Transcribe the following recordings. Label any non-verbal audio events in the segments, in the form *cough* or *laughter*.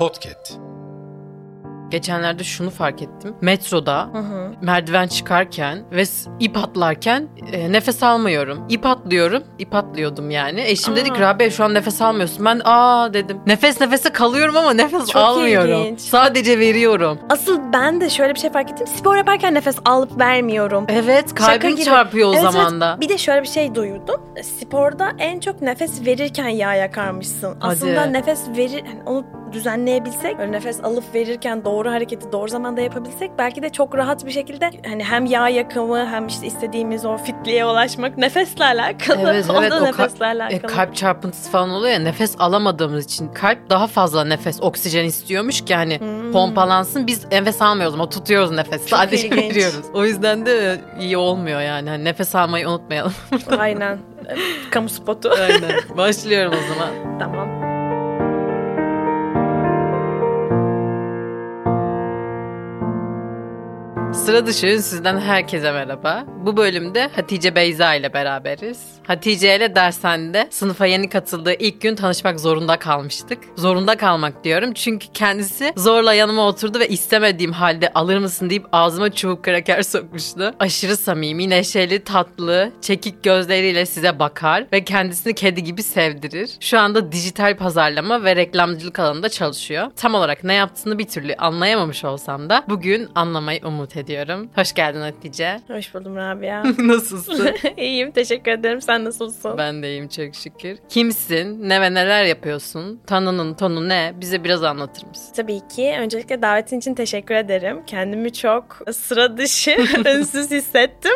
Podcast. Geçenlerde şunu fark ettim. Metroda merdiven çıkarken ve ip atlarken e, nefes almıyorum. İp atlıyorum. ip atlıyordum yani. Eşim dedi ki. Rabia şu an nefes almıyorsun. Ben aa dedim. Nefes nefese kalıyorum ama nefes Çok almıyorum. ilginç. Sadece veriyorum. Asıl ben de şöyle bir şey fark ettim. Spor yaparken nefes alıp vermiyorum. Evet kalbim çarpıyor o Evet, evet. zaman da. Bir de şöyle bir şey duydum. Sporda en çok nefes verirken yağ yakarmışsın. Aslında Hadi. nefes verir hani onu düzenleyebilsek, nefes alıp verirken doğru hareketi doğru zamanda yapabilsek belki de çok rahat bir şekilde hani hem yağ yakımı hem işte istediğimiz o fitliğe ulaşmak nefesle alakalı. Evet, *laughs* o evet, o ka- nefesle E, alakalı. kalp çarpıntısı falan oluyor ya nefes alamadığımız için kalp daha fazla nefes oksijen istiyormuş ki hani Hmm. pompalansın biz nefes almıyoruz ama tutuyoruz nefes Çok sadece ilginç. veriyoruz. O yüzden de iyi olmuyor yani Hani nefes almayı unutmayalım. Aynen. *laughs* Kamu spotu. Aynen. *laughs* Başlıyorum o zaman. tamam. Sıra dışı ünsüzden herkese merhaba. Bu bölümde Hatice Beyza ile beraberiz. Hatice ile dershanede sınıfa yeni katıldığı ilk gün tanışmak zorunda kalmıştık. Zorunda kalmak diyorum çünkü kendisi zorla yanıma oturdu ve istemediğim halde alır mısın deyip ağzıma çubuk kraker sokmuştu. Aşırı samimi, neşeli, tatlı, çekik gözleriyle size bakar ve kendisini kedi gibi sevdirir. Şu anda dijital pazarlama ve reklamcılık alanında çalışıyor. Tam olarak ne yaptığını bir türlü anlayamamış olsam da bugün anlamayı umut ediyorum. Hoş geldin Hatice. Hoş buldum Rabia. *laughs* Nasılsın? *laughs* İyiyim teşekkür ederim. Sen nasılsın? ben de iyiyim çok şükür. Kimsin? Ne ve neler yapıyorsun? Tanının tonu ne? Bize biraz anlatır mısın? Tabii ki. Öncelikle davetin için teşekkür ederim. Kendimi çok sıra dışı, *laughs* ünsüz hissettim.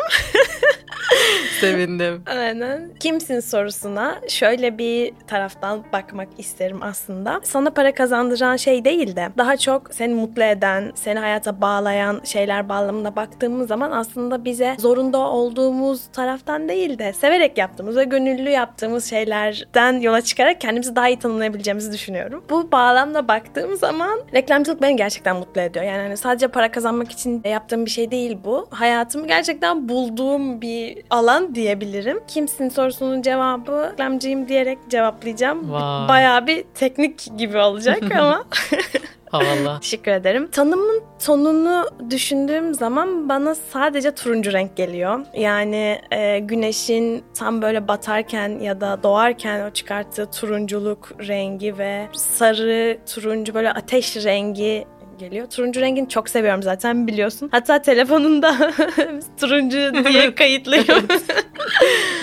Sevindim. Aynen. Kimsin sorusuna şöyle bir taraftan bakmak isterim aslında. Sana para kazandıran şey değil de daha çok seni mutlu eden, seni hayata bağlayan şeyler bağlamında baktığımız zaman aslında bize zorunda olduğumuz taraftan değil de severek yaptığımız ve gönüllü yaptığımız şeylerden yola çıkarak kendimizi daha iyi tanımlayabileceğimizi düşünüyorum. Bu bağlamda baktığım zaman reklamcılık beni gerçekten mutlu ediyor. Yani hani sadece para kazanmak için yaptığım bir şey değil bu. Hayatımı gerçekten bulduğum bir alan diyebilirim. Kimsin sorusunun cevabı reklamcıyım diyerek cevaplayacağım. Vay. Bayağı bir teknik gibi olacak *laughs* ama *laughs* Havalı. teşekkür ederim. Tanımın tonunu düşündüğüm zaman bana sadece turuncu renk geliyor. Yani e, güneşin tam böyle batarken ya da doğarken o çıkarttığı turunculuk rengi ve sarı turuncu böyle ateş rengi geliyor. Turuncu rengini çok seviyorum zaten biliyorsun. Hatta telefonunda *laughs* turuncu diye *laughs* kayıtlıyım.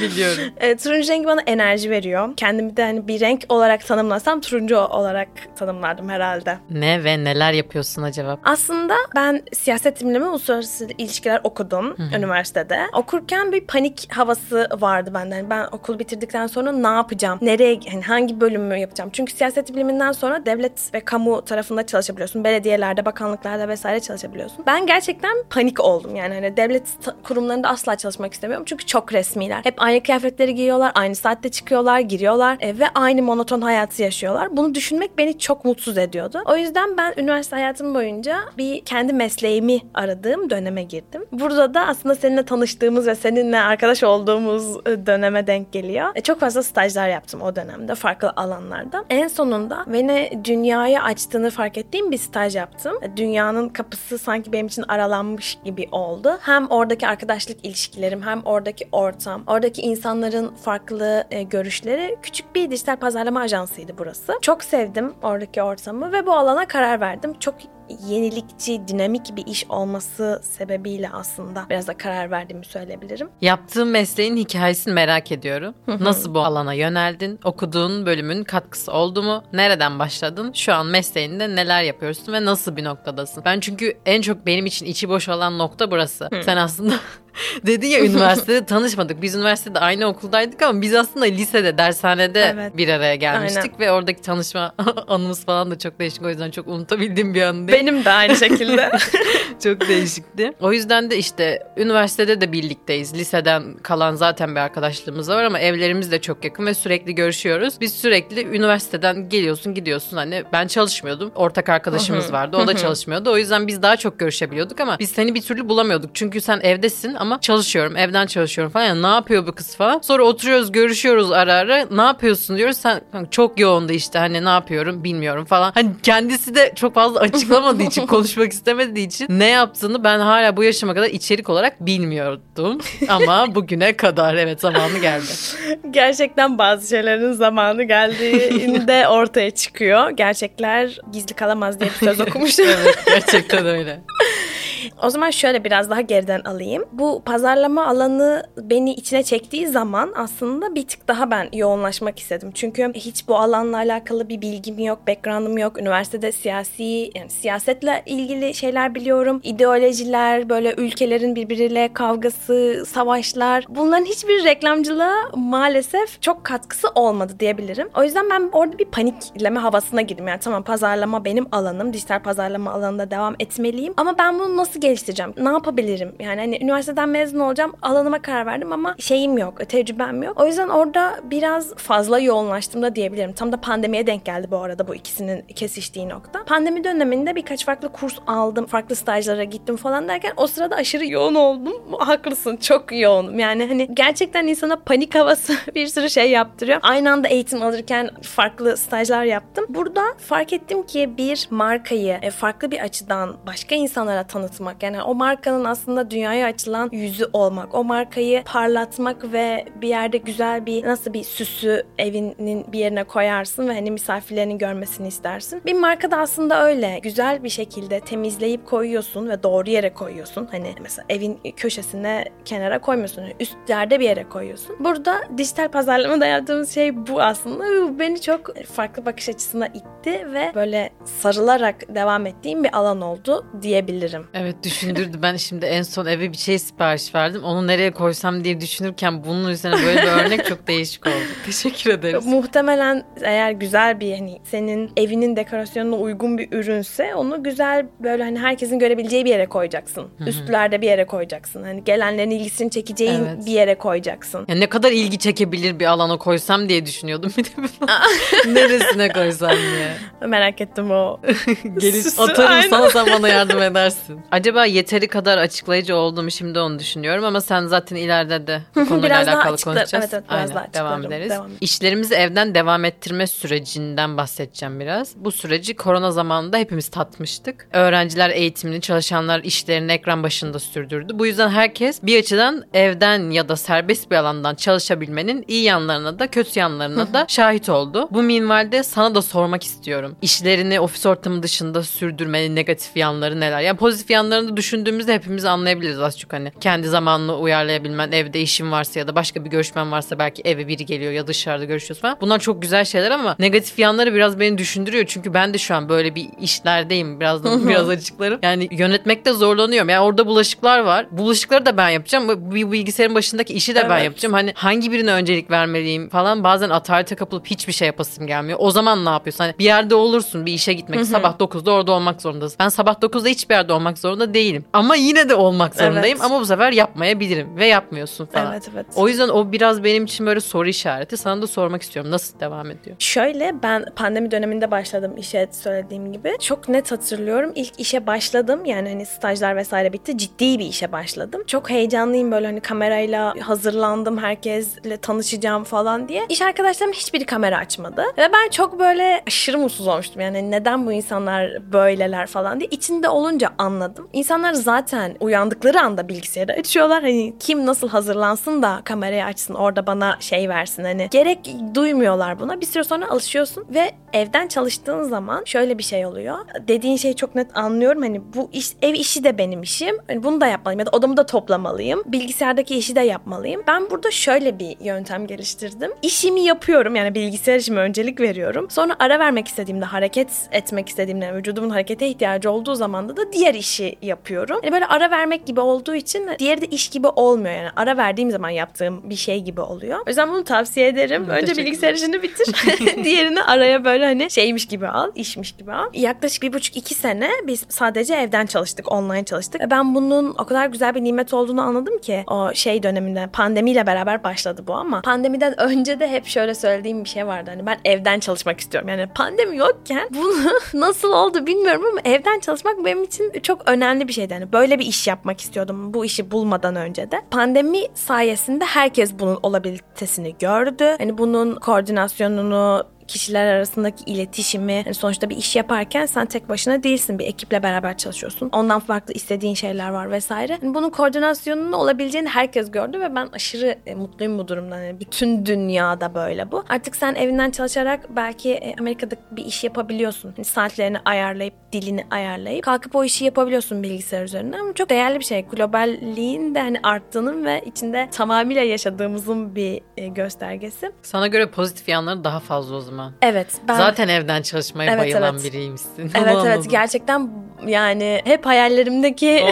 Biliyorum. E, turuncu rengi bana enerji veriyor. Kendimi de hani bir renk olarak tanımlasam turuncu olarak tanımlardım herhalde. Ne ve neler yapıyorsun acaba? Aslında ben siyaset bilimleri uluslararası ilişkiler okudum üniversitede. Okurken bir panik havası vardı bende. Yani ben okul bitirdikten sonra ne yapacağım? Nereye, hani hangi bölümü yapacağım? Çünkü siyaset biliminden sonra devlet ve kamu tarafında çalışabiliyorsun. Belediyelerde, bakanlıklarda vesaire çalışabiliyorsun. Ben gerçekten panik oldum. Yani hani devlet kurumlarında asla çalışmak istemiyorum. Çünkü çok resmiler. Hep aynı kıyafetleri giyiyorlar, aynı saatte çıkıyorlar, giriyorlar e, ve aynı monoton hayatı yaşıyorlar. Bunu düşünmek beni çok mutsuz ediyordu. O yüzden ben üniversite hayatım boyunca bir kendi mesleğimi aradığım döneme girdim. Burada da aslında seninle tanıştığımız ve seninle arkadaş olduğumuz e, döneme denk geliyor. E, çok fazla stajlar yaptım o dönemde farklı alanlarda. En sonunda beni dünyaya açtığını fark ettiğim bir staj yaptım. E, Dünyanın kapısı sanki benim için aralanmış gibi oldu. Hem oradaki arkadaşlık ilişkilerim hem oradaki ortam, oradaki insanların farklı e, görüşleri küçük bir dijital pazarlama ajansıydı burası. Çok sevdim oradaki ortamı ve bu alana karar verdim. Çok yenilikçi, dinamik bir iş olması sebebiyle aslında biraz da karar verdiğimi söyleyebilirim. Yaptığın mesleğin hikayesini merak ediyorum. Nasıl bu alana yöneldin? Okuduğun bölümün katkısı oldu mu? Nereden başladın? Şu an mesleğinde neler yapıyorsun ve nasıl bir noktadasın? Ben çünkü en çok benim için içi boş olan nokta burası. Sen aslında *laughs* *laughs* dedin ya üniversitede tanışmadık. Biz üniversitede aynı okuldaydık ama biz aslında lisede, dershanede Evet. bir araya gelmiştik Aynen. ve oradaki tanışma *laughs* anımız falan da çok değişik. O yüzden çok unutabildiğim bir an değil. Benim de aynı şekilde. *laughs* Çok değişikti. O yüzden de işte üniversitede de birlikteyiz. Liseden kalan zaten bir arkadaşlığımız var ama evlerimiz de çok yakın ve sürekli görüşüyoruz. Biz sürekli üniversiteden geliyorsun gidiyorsun hani ben çalışmıyordum. Ortak arkadaşımız vardı. O da çalışmıyordu. O yüzden biz daha çok görüşebiliyorduk ama biz seni bir türlü bulamıyorduk. Çünkü sen evdesin ama çalışıyorum evden çalışıyorum falan. Yani ne yapıyor bu kız falan. Sonra oturuyoruz görüşüyoruz ara ara. Ne yapıyorsun diyoruz. Sen çok yoğundu işte hani ne yapıyorum bilmiyorum falan. Hani kendisi de çok fazla *laughs* açıklamadığı için konuşmak istemediği için ne yaptığını ben hala bu yaşıma kadar içerik olarak bilmiyordum. Ama *laughs* bugüne kadar evet zamanı geldi. Gerçekten bazı şeylerin zamanı geldiğinde *laughs* ortaya çıkıyor. Gerçekler gizli kalamaz diye bir söz okumuştum. evet gerçekten öyle. O zaman şöyle biraz daha geriden alayım. Bu pazarlama alanı beni içine çektiği zaman aslında bir tık daha ben yoğunlaşmak istedim. Çünkü hiç bu alanla alakalı bir bilgim yok, background'ım yok. Üniversitede siyasi, yani siyasetle ilgili şeyler biliyorum. İdeolojiler, böyle ülkelerin birbiriyle kavgası, savaşlar. Bunların hiçbir reklamcılığa maalesef çok katkısı olmadı diyebilirim. O yüzden ben orada bir panikleme havasına girdim. Yani tamam pazarlama benim alanım, dijital pazarlama alanında devam etmeliyim. Ama ben bunu nasıl geliştireceğim? Ne yapabilirim? Yani hani üniversiteden mezun olacağım. Alanıma karar verdim ama şeyim yok, tecrübem yok. O yüzden orada biraz fazla yoğunlaştım da diyebilirim. Tam da pandemiye denk geldi bu arada bu ikisinin kesiştiği nokta. Pandemi döneminde birkaç farklı kurs aldım. Farklı stajlara gittim falan derken o sırada aşırı yoğun oldum. Haklısın çok yoğunum. Yani hani gerçekten insana panik havası *laughs* bir sürü şey yaptırıyor. Aynı anda eğitim alırken farklı stajlar yaptım. Burada fark ettim ki bir markayı e, farklı bir açıdan başka insanlara tanıtmak yani o markanın aslında dünyaya açılan yüzü olmak. O markayı parlatmak ve bir yerde güzel bir nasıl bir süsü evinin bir yerine koyarsın ve hani misafirlerinin görmesini istersin. Bir marka da aslında öyle. Güzel bir şekilde temizleyip koyuyorsun ve doğru yere koyuyorsun. Hani mesela evin köşesine kenara koymuyorsun. Üst yerde bir yere koyuyorsun. Burada dijital pazarlamada yaptığımız şey bu aslında. Bu beni çok farklı bakış açısına itti ve böyle sarılarak devam ettiğim bir alan oldu diyebilirim. Evet düşündürdü. Ben şimdi en son eve bir şey sipariş verdim. Onu nereye koysam diye düşünürken bunun üzerine böyle bir örnek çok değişik oldu. *laughs* Teşekkür ederiz. Muhtemelen eğer güzel bir hani senin evinin dekorasyonuna uygun bir ürünse onu güzel böyle hani herkesin görebileceği bir yere koyacaksın. Hı-hı. Üstlerde bir yere koyacaksın. Hani gelenlerin ilgisini çekeceğin evet. bir yere koyacaksın. Yani ne kadar ilgi çekebilir bir alana koysam diye düşünüyordum. *laughs* Bir de *laughs* neresine koysam diye. Merak ettim o. Gelip atarım sana sen bana yardım edersin. Acaba yeteri kadar açıklayıcı oldu mu şimdi onu düşünüyorum ama sen zaten ileride de bu konuyla biraz alakalı açıkla, konuşacağız. Evet, evet biraz Aynen, daha devam ederiz. Devam. İşlerimizi evden devam ettirme sürecinden bahsedeceğim biraz. Bu süreci korona zamanında hepimiz tatmıştık. Öğrenciler eğitimini, çalışanlar işlerini ekran başında sürdürdü. Bu yüzden herkes bir açıdan evden ya da serbest bir alandan çalışabilmenin iyi yanlarına da kötü yanlarına da şahit oldu. Bu minvalde sana da sormak istiyorum. İşlerini ofis ortamı dışında sürdürmenin negatif yanları neler? Yani pozitif yanlarını düşündüğümüzde hepimiz anlayabiliriz az çok hani. Kendi zamanını uyarlayabilmen, evde işin varsa ya da başka bir görüşmen varsa belki eve biri geliyor ya dışarıda görüşüyoruz falan. Bunlar çok güzel şeyler ama negatif yanları biraz beni düşündürüyor. Çünkü ben de şu an böyle bir işlerdeyim. Biraz da *laughs* biraz açıklarım. Yani yönetmekte zorlanıyorum. Yani orada bulaşıklar var. Bulaşıkları da ben yapacağım. Bu bilgisayarın başındaki işi de evet. ben yapacağım. Hani hangi birine öncelik vermeliyim falan. Bazen atarete kapılıp hiçbir şey yapasım gelmiyor. O zaman ne yapıyorsun? Hani bir yerde olursun bir işe gitmek. sabah 9'da orada olmak zorundasın. Ben sabah 9'da hiçbir yerde olmak zorunda değilim. Ama yine de olmak zorundayım. Evet. Ama bu sefer yapmayabilirim. Ve yapmıyorsun falan. Evet evet. O yüzden o biraz benim için böyle soru işareti. Sana da sormak istiyorum. Nasıl devam ediyor? Şöyle ben pandemi döneminde başladım işe söylediğim gibi. Çok net hatırlıyorum. İlk işe başladım. Yani hani stajlar vesaire bitti. Ciddi bir işe başladım. Çok heyecanlıyım böyle hani kamerayla hazırlandım. Herkesle tanışacağım falan diye. İş arkadaşlarım hiçbiri kamera açmadı. Ve ben çok böyle aşırı mutsuz olmuştum. Yani neden bu insanlar böyleler falan diye. içinde olunca anladım. İnsanlar zaten uyandıkları anda bilgisayarı açıyorlar. Hani kim nasıl hazırlansın da kamerayı açsın orada bana şey versin hani. Gerek duymuyorlar buna. Bir süre sonra alışıyorsun ve evden çalıştığın zaman şöyle bir şey oluyor. Dediğin şeyi çok net anlıyorum. Hani bu iş ev işi de benim işim. Hani bunu da yapmalıyım ya da odamı da toplamalıyım. Bilgisayardaki işi de yapmalıyım. Ben burada şöyle bir yöntem geliştirdim. İşimi yapıyorum yani bilgisayar işime öncelik veriyorum. Sonra ara vermek istediğimde, hareket etmek istediğimde, vücudumun harekete ihtiyacı olduğu zaman da diğer işi yapıyorum. Yani böyle ara vermek gibi olduğu için diğeri de iş gibi olmuyor yani. Ara verdiğim zaman yaptığım bir şey gibi oluyor. O yüzden bunu tavsiye ederim. Önce bilgisayar işini bitir. *laughs* *laughs* Diğerini araya böyle hani şeymiş gibi al, işmiş gibi al. Yaklaşık bir buçuk iki sene biz sadece evden çalıştık, online çalıştık. Ve ben bunun o kadar güzel bir nimet olduğunu anladım ki o şey döneminde pandemiyle beraber başladı bu ama pandemiden *laughs* önce de hep şöyle söylediğim bir şey vardı. Hani ben evden çalışmak istiyorum. Yani pandemi yokken bunu nasıl oldu bilmiyorum ama evden çalışmak benim için çok önemli önemli bir şeydi. Yani böyle bir iş yapmak istiyordum bu işi bulmadan önce de. Pandemi sayesinde herkes bunun olabilitesini gördü. Hani bunun koordinasyonunu kişiler arasındaki iletişimi yani sonuçta bir iş yaparken sen tek başına değilsin bir ekiple beraber çalışıyorsun. Ondan farklı istediğin şeyler var vesaire. Yani bunun koordinasyonunun olabileceğini herkes gördü ve ben aşırı e, mutluyum bu durumdan. Yani bütün dünyada böyle bu. Artık sen evinden çalışarak belki e, Amerika'da bir iş yapabiliyorsun. Yani saatlerini ayarlayıp dilini ayarlayıp kalkıp o işi yapabiliyorsun bilgisayar üzerinden. Ama çok değerli bir şey. Globalliğin de hani arttığının ve içinde tamamıyla yaşadığımızın bir e, göstergesi. Sana göre pozitif yanları daha fazla o zaman. Evet. Ben... Zaten evden çalışmaya evet, bayılan evet. biriymişsin. Evet evet gerçekten yani hep hayallerimdeki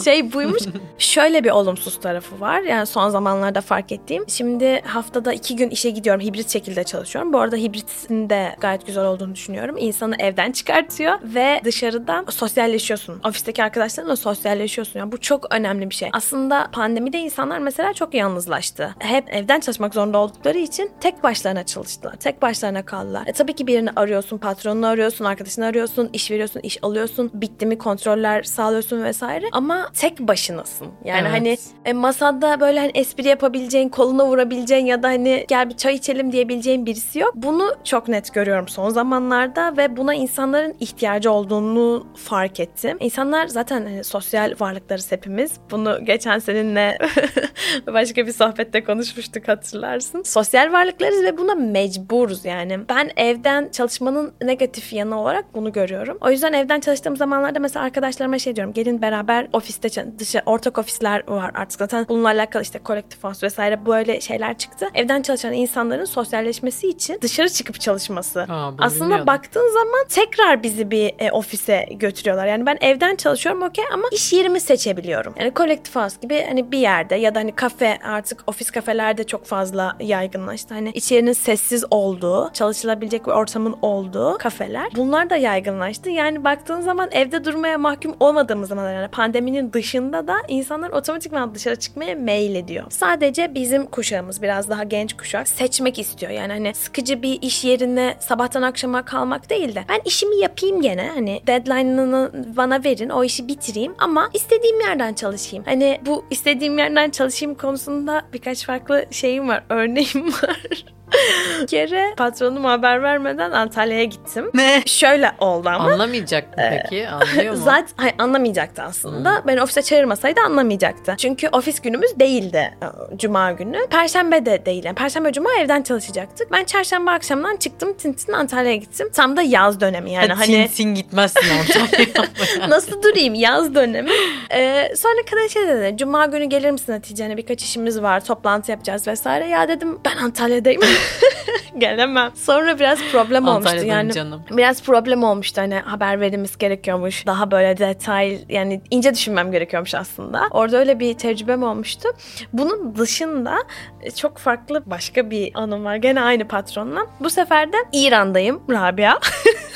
*laughs* şey buymuş. *laughs* Şöyle bir olumsuz tarafı var. Yani son zamanlarda fark ettiğim. Şimdi haftada iki gün işe gidiyorum. Hibrit şekilde çalışıyorum. Bu arada hibritin de gayet güzel olduğunu düşünüyorum. İnsanı evden çıkartıyor ve dışarıdan sosyalleşiyorsun. Ofisteki arkadaşlarınla sosyalleşiyorsun. Yani bu çok önemli bir şey. Aslında pandemide insanlar mesela çok yalnızlaştı. Hep evden çalışmak zorunda oldukları için tek başlarına çalıştılar. Tek başlarına kaldılar. E, tabii ki birini arıyorsun, patronunu arıyorsun, arkadaşını arıyorsun, iş veriyorsun, iş alıyorsun. Bitti mi kontroller sağlıyorsun vesaire. Ama tek başınasın. Yani Evet. hani e, masada böyle hani espri yapabileceğin, koluna vurabileceğin ya da hani gel bir çay içelim diyebileceğin birisi yok. Bunu çok net görüyorum son zamanlarda ve buna insanların ihtiyacı olduğunu fark ettim. İnsanlar zaten hani sosyal varlıklarız hepimiz. Bunu geçen seninle *laughs* başka bir sohbette konuşmuştuk hatırlarsın. Sosyal varlıklarız ve buna mecburuz yani. Ben evden çalışmanın negatif yanı olarak bunu görüyorum. O yüzden evden çalıştığım zamanlarda mesela arkadaşlarıma şey diyorum. Gelin beraber ofiste dışarı ortak ofisler var artık zaten bununla alakalı işte kolektif fons vesaire böyle şeyler çıktı. Evden çalışan insanların sosyalleşmesi için dışarı çıkıp çalışması. Bunu Aslında bilmiyordum. baktığın zaman tekrar bizi bir e, ofise götürüyorlar. Yani ben evden çalışıyorum okey ama iş yerimi seçebiliyorum. Yani kolektif house gibi hani bir yerde ya da hani kafe artık ofis kafelerde çok fazla yaygınlaştı. Hani içerinin sessiz olduğu, çalışılabilecek bir ortamın olduğu kafeler. Bunlar da yaygınlaştı. Yani baktığın zaman evde durmaya mahkum olmadığımız zaman yani pandeminin dışında da insanlar otomatikman dışarı çıkmaya meyil ediyor. Sadece bizim kuşağımız biraz daha genç kuşak seçmek istiyor. Yani hani sıkıcı bir iş yerine sabahtan akşama kalmak değil de ben işimi yapayım gene hani deadline'ını bana verin o işi bitireyim ama istediğim yerden çalışayım. Hani bu istediğim yerden çalışayım konusunda birkaç farklı şeyim var örneğim *laughs* var. *laughs* Bir kere patronuma haber vermeden Antalya'ya gittim. Ne? Şöyle oldu ama. Anlamayacak mı peki? Anlıyor mu? *laughs* Zaten hayır, anlamayacaktı aslında. Ben ofise çağırmasaydı anlamayacaktı. Çünkü ofis günümüz değildi e, cuma günü. Perşembe de değil. Yani perşembe cuma evden çalışacaktık. Ben çarşamba akşamdan çıktım Tintin Antalya'ya gittim. Tam da yaz dönemi yani Ha, hani Tin tin gitmezsin ortaya. *laughs* nasıl durayım yaz dönemi. Ee, sonra kadın şey dedi. Cuma günü gelir misin Hatice? Hani birkaç işimiz var. Toplantı yapacağız vesaire. Ya dedim ben Antalya'dayım. *laughs* Gelemem. Sonra biraz problem olmuştu yani. canım. Biraz problem olmuştu hani haber verilmesi gerekiyormuş. Daha böyle detay yani ince düşünmem gerekiyormuş aslında. Orada öyle bir tecrübem olmuştu. Bunun dışında çok farklı başka bir anım var. Gene aynı patronla. Bu sefer de İran'dayım Rabia.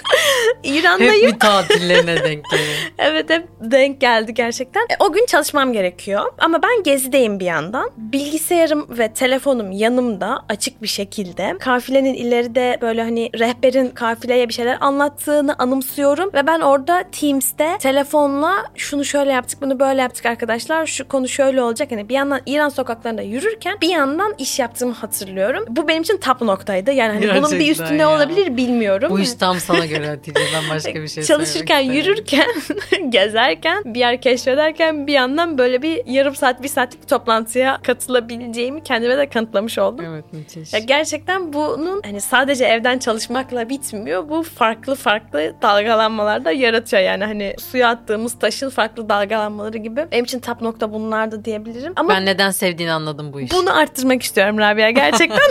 *laughs* İran'dayım. Hep bir tatillerine denk geliyor. *laughs* Evet hep denk geldi gerçekten. E, o gün çalışmam gerekiyor ama ben gezideyim bir yandan. Bilgisayarım ve telefonum yanımda açık bir şekilde. Kafilenin ileride böyle hani rehberin kafileye bir şeyler anlattığını anımsıyorum ve ben orada Teams'te telefonla şunu şöyle yaptık bunu böyle yaptık arkadaşlar şu konu şöyle olacak. Hani bir yandan İran sokaklarında yürürken bir yandan iş yaptığımı hatırlıyorum. Bu benim için tap noktaydı. Yani hani bunun bir Gerçekten üstü ne ya. olabilir bilmiyorum. Bu iş tam sana göre Hatice. Ben başka bir şey Çalışırken, yürürken, *laughs* gezerken, bir yer keşfederken bir yandan böyle bir yarım saat, bir saatlik toplantıya katılabileceğimi kendime de kanıtlamış oldum. Evet müthiş. Ya gerçekten bunun hani sadece evden çalışmakla bitmiyor. Bu farklı farklı dalgalanmalar da yaratıyor. Yani hani suya attığımız taşın farklı dalgalanmaları gibi. Benim için tap nokta bunlardı diyebilirim. Ama Ben neden sevdiğini anladım bu işi. bunu arttırmak istiyorum Rabia gerçekten. *laughs*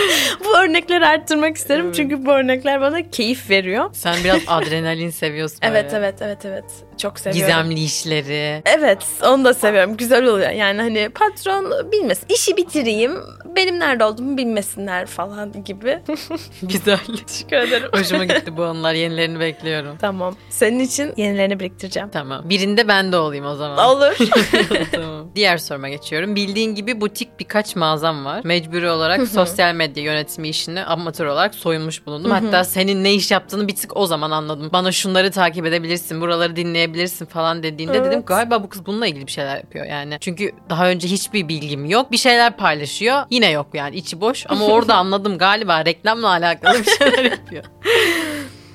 *laughs* bu örnekleri arttırmak isterim Evet. çünkü bu örnekler bana keyif veriyor. Sen biraz adrenalin seviyorsun. *laughs* Evet evet evet evet. Çok seviyorum. Gizemli işleri. Evet onu da seviyorum. Güzel oluyor. Yani hani patron bilmesin. İşi bitireyim. Benim nerede olduğumu bilmesinler falan gibi. *laughs* Güzel. Teşekkür ederim. Hoşuma gitti bu *laughs* anılar. Yenilerini bekliyorum. Tamam. Senin için yenilerini biriktireceğim. Tamam. Birinde ben de olayım o zaman. Olur. *laughs* tamam. Diğer soruma geçiyorum. Bildiğin gibi butik birkaç mağazam var. Mecburi olarak sosyal medya yönetimi işini amatör olarak soyunmuş bulundum. Hatta senin ne iş yaptığını bir tık o zaman anladım. Bana şunları takip edebilirsin, buraları dinleyebilirsin öğrenebilirsin falan dediğinde Evet. dedim galiba bu kız bununla ilgili bir şeyler yapıyor yani. Çünkü daha önce hiçbir bilgim yok. Bir şeyler paylaşıyor. Yine yok yani içi boş. Ama *laughs* orada anladım galiba reklamla alakalı bir şeyler yapıyor.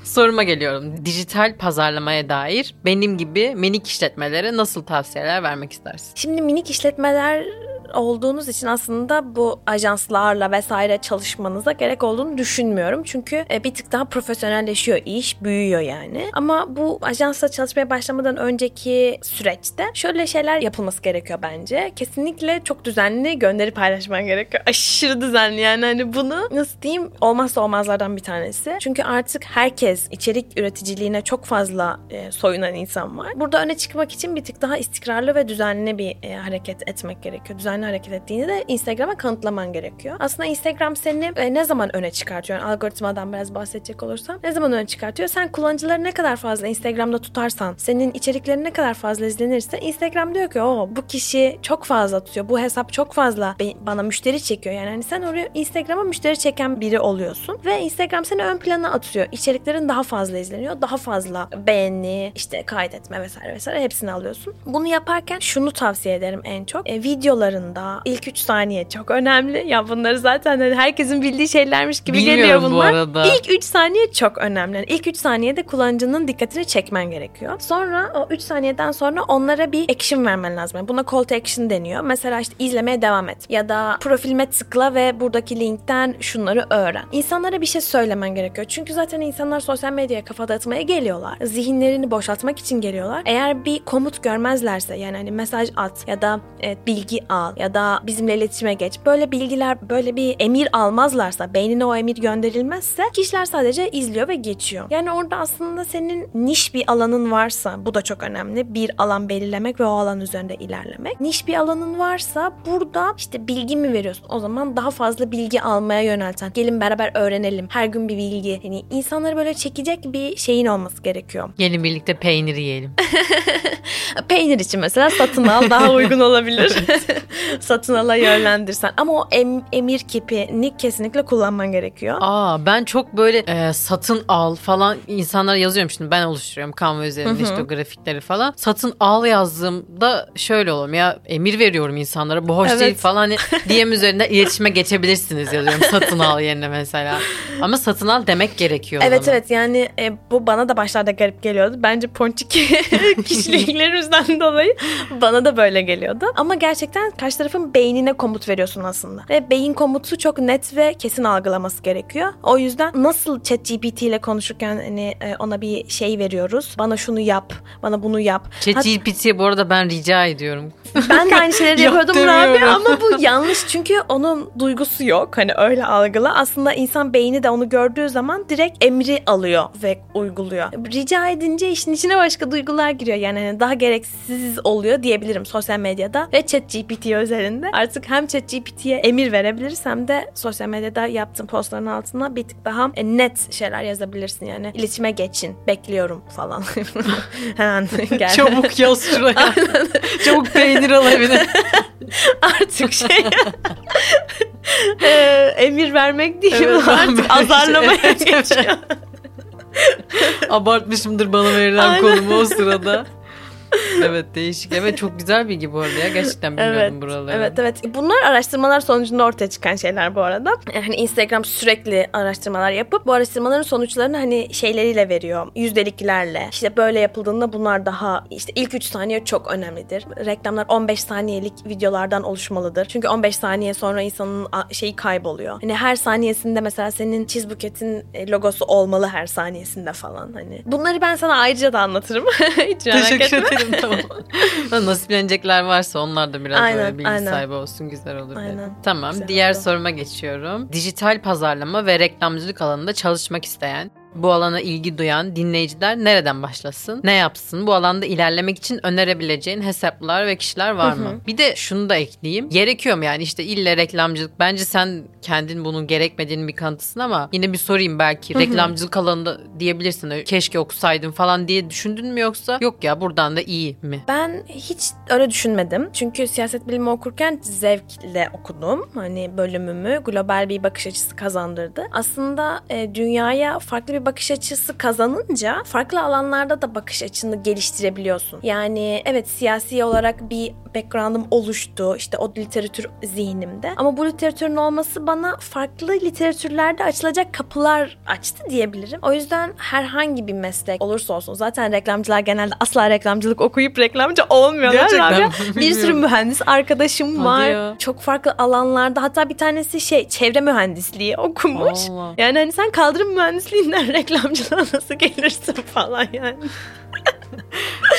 Soruma geliyorum. Dijital pazarlamaya dair benim gibi minik işletmelere nasıl tavsiyeler vermek istersin? Şimdi minik işletmeler olduğunuz için aslında bu ajanslarla vesaire çalışmanıza gerek olduğunu düşünmüyorum. Çünkü e, bir tık daha profesyonelleşiyor iş, büyüyor yani. Ama bu ajansla çalışmaya başlamadan önceki süreçte şöyle şeyler yapılması gerekiyor bence. Kesinlikle çok düzenli gönderi paylaşman gerekiyor. Aşırı düzenli yani hani bunu nasıl diyeyim olmazsa olmazlardan bir tanesi. Çünkü artık herkes içerik üreticiliğine çok fazla e, soyunan insan var. Burada öne çıkmak için bir tık daha istikrarlı ve düzenli bir e, hareket etmek gerekiyor. Düzenli hareket ettiğini de Instagram'a kanıtlaman gerekiyor. Aslında Instagram seni e, ne zaman öne çıkartıyor? Yani algoritmadan biraz bahsedecek olursam ne zaman öne çıkartıyor? Sen kullanıcıları ne kadar fazla Instagram'da tutarsan, senin içeriklerin ne kadar fazla izlenirse Instagram diyor ki o bu kişi çok fazla tutuyor. Bu hesap çok fazla bana müşteri çekiyor. Yani hani sen oraya Instagram'a müşteri çeken biri oluyorsun ve Instagram seni ön plana atıyor. İçeriklerin daha fazla izleniyor. Daha fazla beğeni, işte kaydetme vesaire vesaire hepsini alıyorsun. Bunu yaparken şunu tavsiye ederim en çok. E, videolarında ilk 3 saniye çok önemli. Ya bunları zaten hani herkesin bildiği şeylermiş gibi geliyor Bilmiyorum bu bunlar. arada. İlk 3 saniye çok önemli. Yani ilk 3 saniyede kullanıcının dikkatini çekmen gerekiyor. Sonra o 3 saniyeden sonra onlara bir action vermen lazım. Yani buna call to action deniyor. Mesela işte izlemeye devam et. Ya da profilime tıkla ve buradaki linkten şunları öğren. İnsanlara bir şey söylemen gerekiyor. Çünkü zaten insanlar sosyal medyaya kafa dağıtmaya geliyorlar. Zihinlerini boşaltmak için geliyorlar. Eğer bir komut görmezlerse yani hani mesaj at ya da e, bilgi al ya da bizimle iletişime geç. Böyle bilgiler böyle bir emir almazlarsa beynine o emir gönderilmezse kişiler sadece izliyor ve geçiyor. Yani orada aslında senin niş bir alanın varsa bu da çok önemli. Bir alan belirlemek ve o alan üzerinde ilerlemek. Niş bir alanın varsa burada işte bilgi mi veriyorsun? O zaman daha fazla bilgi almaya yönelten. Gelin beraber öğrenelim. Her gün bir bilgi. Yani insanları böyle çekecek bir şeyin olması gerekiyor. Gelin birlikte peynir yiyelim. *laughs* Peynir için mesela satın al daha uygun olabilir. *laughs* *laughs* satın ala yönlendirsen. Ama o em- emir kipini kesinlikle kullanman gerekiyor. Aa ben çok böyle e, satın al falan insanlara yazıyorum şimdi ben oluşturuyorum Canva üzerinde işte o grafikleri falan. Satın al yazdığımda şöyle olurum ya emir veriyorum insanlara bu hoş Evet. değil falan hani *laughs* DM üzerinden iletişime geçebilirsiniz yazıyorum satın al yerine mesela. Ama satın al demek gerekiyor Evet zaman. evet yani e, bu bana da başlarda garip geliyordu. Bence ponçik *laughs* kişiliklerimizden dolayı bana da böyle geliyordu. Ama gerçekten karşı tarafın beynine komut veriyorsun aslında. Ve beyin komutu çok net ve kesin algılaması gerekiyor. O yüzden nasıl ChatGPT ile konuşurken hani e, ona bir şey veriyoruz. Bana şunu yap, bana bunu yap. Hat- ChatGPT'ye bu arada ben rica ediyorum. *laughs* Ben de aynı şeyleri Yap *laughs* yapıyordum demiyorum. ama bu yanlış çünkü onun duygusu yok. Hani öyle algıla. Aslında insan beyni de onu gördüğü zaman direkt emri alıyor ve uyguluyor. Rica edince işin içine başka duygular giriyor. Yani hani daha gereksiz oluyor diyebilirim sosyal medyada ve ChatGPT özelinde. Artık hem ChatGPT'ye emir verebiliriz hem de sosyal medyada yaptığım postların altına bir tık daha e, net şeyler yazabilirsin. Yani iletişime geçin, bekliyorum falan. *laughs* Hemen gel. Çabuk yaz şuraya. *laughs* Çabuk peynir al evine. *laughs* artık şey e, emir vermek değil Evet, artık ben- azarlamaya evet. geçiyor. Abartmışımdır bana verilen Aynen. konumu o sırada. Evet değişik. Evet çok güzel bilgi bu arada ya. Gerçekten bilmiyordum Evet, buraları. evet, evet. Bunlar araştırmalar sonucunda ortaya çıkan şeyler bu arada. Yani Instagram sürekli araştırmalar yapıp bu araştırmaların sonuçlarını hani şeyleriyle veriyor. Yüzdeliklerle. İşte böyle yapıldığında bunlar daha işte ilk 3 saniye çok önemlidir. Reklamlar 15 saniyelik videolardan oluşmalıdır. Çünkü 15 saniye sonra insanın şeyi kayboluyor. Hani her saniyesinde mesela senin Cheesebucket'in e, logosu olmalı her saniyesinde falan hani. Bunları ben sana ayrıca da anlatırım. *laughs* Hiç merak Teşekkür etme. ederim tamam. *laughs* Nasiplenecekler varsa onlar da biraz Aynen, böyle bilgi aynen. sahibi olsun güzel olur. Aynen. dedim. Tamam Güzel diğer oldu. soruma geçiyorum. Dijital pazarlama ve reklamcılık alanında çalışmak isteyen bu alana ilgi duyan dinleyiciler nereden başlasın? Ne yapsın? Bu alanda ilerlemek için önerebileceğin hesaplar ve kişiler var mı? Bir de şunu da ekleyeyim. Gerekiyor mu yani işte ille reklamcılık? Bence sen kendin bunun gerekmediğini bir kanıtısın ama yine bir sorayım belki. Reklamcılık alanında diyebilirsin. "Ö, Keşke okusaydım falan diye düşündün mü yoksa yok ya buradan da iyi mi? Ben hiç öyle düşünmedim. Çünkü siyaset bilimi okurken zevkle okudum. Hani bölümümü global bir bakış açısı kazandırdı. Aslında e, dünyaya farklı bir bir bakış açısı kazanınca farklı alanlarda da bakış açını geliştirebiliyorsun. Yani evet siyasi olarak bir background'ım oluştu. İşte o literatür zihnimde. Ama bu literatürün olması bana farklı literatürlerde açılacak kapılar açtı diyebilirim. O yüzden herhangi bir meslek olursa olsun. Zaten reklamcılar genelde asla reklamcılık okuyup reklamcı olmuyorlar. Gerçekten? *laughs* Bir sürü mühendis arkadaşım Hadi var. ya. Çok farklı alanlarda. Hatta bir tanesi şey çevre mühendisliği okumuş. Allah. Yani hani sen kaldırım mühendisliğinden reklamcılığa nasıl gelirsin falan yani. *laughs*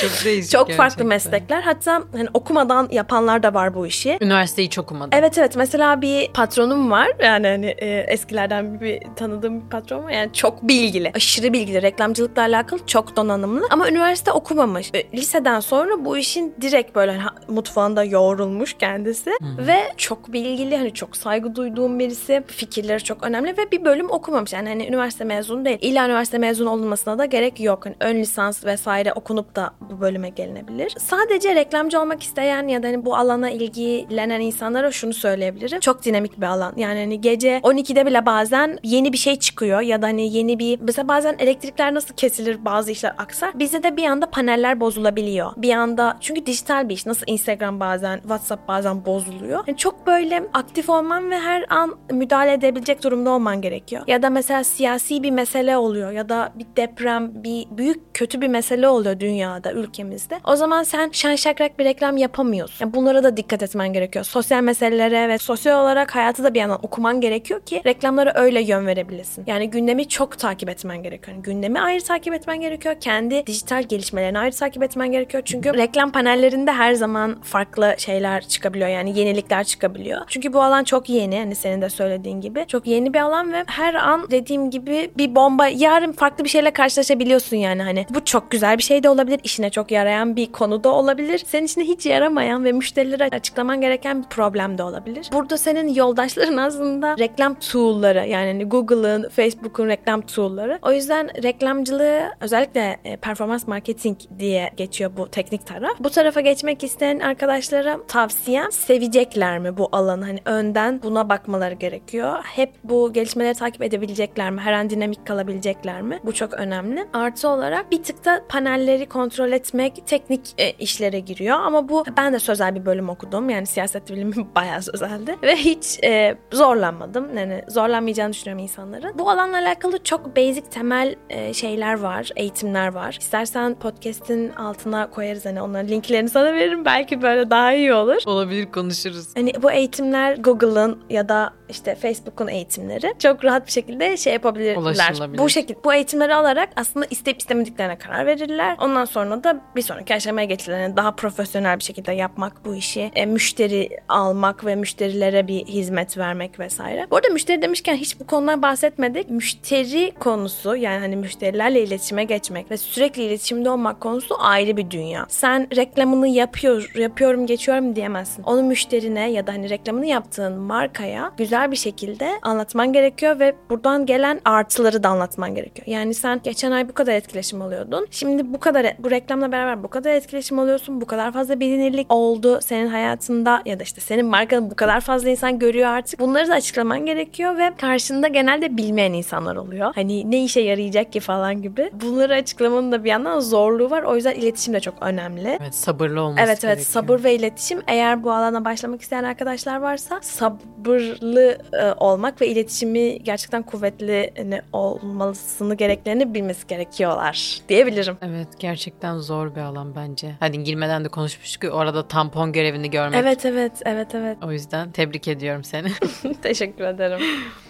Çok değişik Çok farklı gerçekten. meslekler. Hatta hani okumadan yapanlar da var bu işi. Üniversiteyi çok okumadım. Evet evet. Mesela bir patronum var. Yani hani e, eskilerden bir tanıdığım bir patron var. Yani çok bilgili. Aşırı bilgili. Reklamcılıkla alakalı çok donanımlı. Ama üniversite okumamış. E, liseden sonra bu işin direkt böyle ha- mutfağında yoğrulmuş kendisi. Ve çok bilgili hani çok saygı duyduğum birisi. Fikirleri çok önemli ve bir bölüm okumamış. Yani hani üniversite mezunu değil. İlla üniversite mezunu olmasına da gerek yok. Hani ön lisans vesaire okunup da bu bölüme gelinebilir sadece reklamcı olmak isteyen ya da hani bu alana ilgilenen insanlara şunu söyleyebilirim. Çok dinamik bir alan. Yani hani gece 12'de bile bazen yeni bir şey çıkıyor ya da hani yeni bir mesela bazen elektrikler nasıl kesilir bazı işler aksar. Bizde de bir anda paneller bozulabiliyor. Bir anda çünkü dijital bir iş. Nasıl Instagram bazen, WhatsApp bazen bozuluyor. Yani çok böyle aktif olman ve her an müdahale edebilecek durumda olman gerekiyor. Ya da mesela siyasi bir mesele oluyor ya da bir deprem, bir büyük kötü bir mesele oluyor dünyada, ülkemizde. O zaman sen şen şakrak bir reklam yapamıyorsun. Yani bunlara da dikkat etmen gerekiyor. Sosyal meselelere ve sosyal olarak hayatı da bir yandan okuman gerekiyor ki reklamlara öyle yön verebilesin. Yani gündemi çok takip etmen gerekiyor. Yani gündemi ayrı takip etmen gerekiyor. Kendi dijital gelişmelerini ayrı takip etmen gerekiyor. Çünkü reklam panellerinde her zaman farklı şeyler çıkabiliyor. Yani yenilikler çıkabiliyor. Çünkü bu alan çok yeni. Hani senin de söylediğin gibi. Çok yeni bir alan ve her an dediğim gibi bir bomba yarın farklı bir şeyle karşılaşabiliyorsun yani hani. Bu çok güzel bir şey de olabilir. İşine çok yarayan bir konu da olabilir. Senin içine hiç yaramayan ve müşterilere açıklaman gereken bir problem de olabilir. Burada senin yoldaşların aslında reklam tool'ları yani hani Google'ın, Facebook'un reklam tool'ları. O yüzden reklamcılığı özellikle e, performans marketing diye geçiyor bu teknik taraf. Bu tarafa geçmek isteyen arkadaşlara tavsiyem sevecekler mi bu alanı? Hani önden buna bakmaları gerekiyor. Hep bu gelişmeleri takip edebilecekler mi? Her an dinamik kalabilecekler mi? Bu çok önemli. Artı olarak bir tık da panelleri kontrol etmek teknik e, işlere giriyor ama bu ben de sözel bir bölüm okudum. Yani siyaset bilimi *laughs* bayağı sözeldi ve hiç e, zorlanmadım. Yani zorlanmayacağını düşünüyorum insanların. Bu alanla alakalı çok basic temel e, şeyler var, eğitimler var. İstersen podcast'in altına koyarız hani onların linklerini sana veririm. Belki böyle daha iyi olur. Olabilir konuşuruz. Hani bu eğitimler Google'ın ya da işte Facebook'un eğitimleri çok rahat bir şekilde şey yapabilirler. Bu şekilde bu eğitimleri alarak aslında isteyip istemediklerine karar verirler. Ondan sonra da bir sonraki aşamaya geçirler. Yani daha profesyonel bir şekilde yapmak bu işi. E, müşteri almak ve müşterilere bir hizmet vermek vesaire. Bu arada müşteri demişken hiç bu konudan bahsetmedik. Müşteri konusu yani hani müşterilerle iletişime geçmek ve sürekli iletişimde olmak konusu ayrı bir dünya. Sen reklamını yapıyor, yapıyorum geçiyorum diyemezsin. Onu müşterine ya da hani reklamını yaptığın markaya güzel bir şekilde anlatman gerekiyor ve buradan gelen artıları da anlatman gerekiyor. Yani sen geçen ay bu kadar etkileşim alıyordun. Şimdi bu kadar bu reklamla beraber bu kadar etkileşim alıyorsun. Bu kadar fazla bilinirlik oldu senin hayatında ya da işte senin markanı bu kadar fazla insan görüyor artık. Bunları da açıklaman gerekiyor ve karşında genelde bilmeyen insanlar oluyor. Hani ne işe yarayacak ki falan gibi. Bunları açıklamanın da bir yandan zorluğu var. O yüzden iletişim de çok önemli. Evet sabırlı olması Evet evet gerekiyor. sabır ve iletişim eğer bu alana başlamak isteyen arkadaşlar varsa sabırlı e, olmak ve iletişimi gerçekten kuvvetli hani, olmasını gereklerini bilmesi gerekiyorlar diyebilirim. Evet gerçekten zor bir alan bence. Hadi girmeden de konuşmuştuk ki orada tampon görevini görmek. Evet evet evet evet O yüzden tebrik ediyorum seni. *laughs* teşekkür ederim.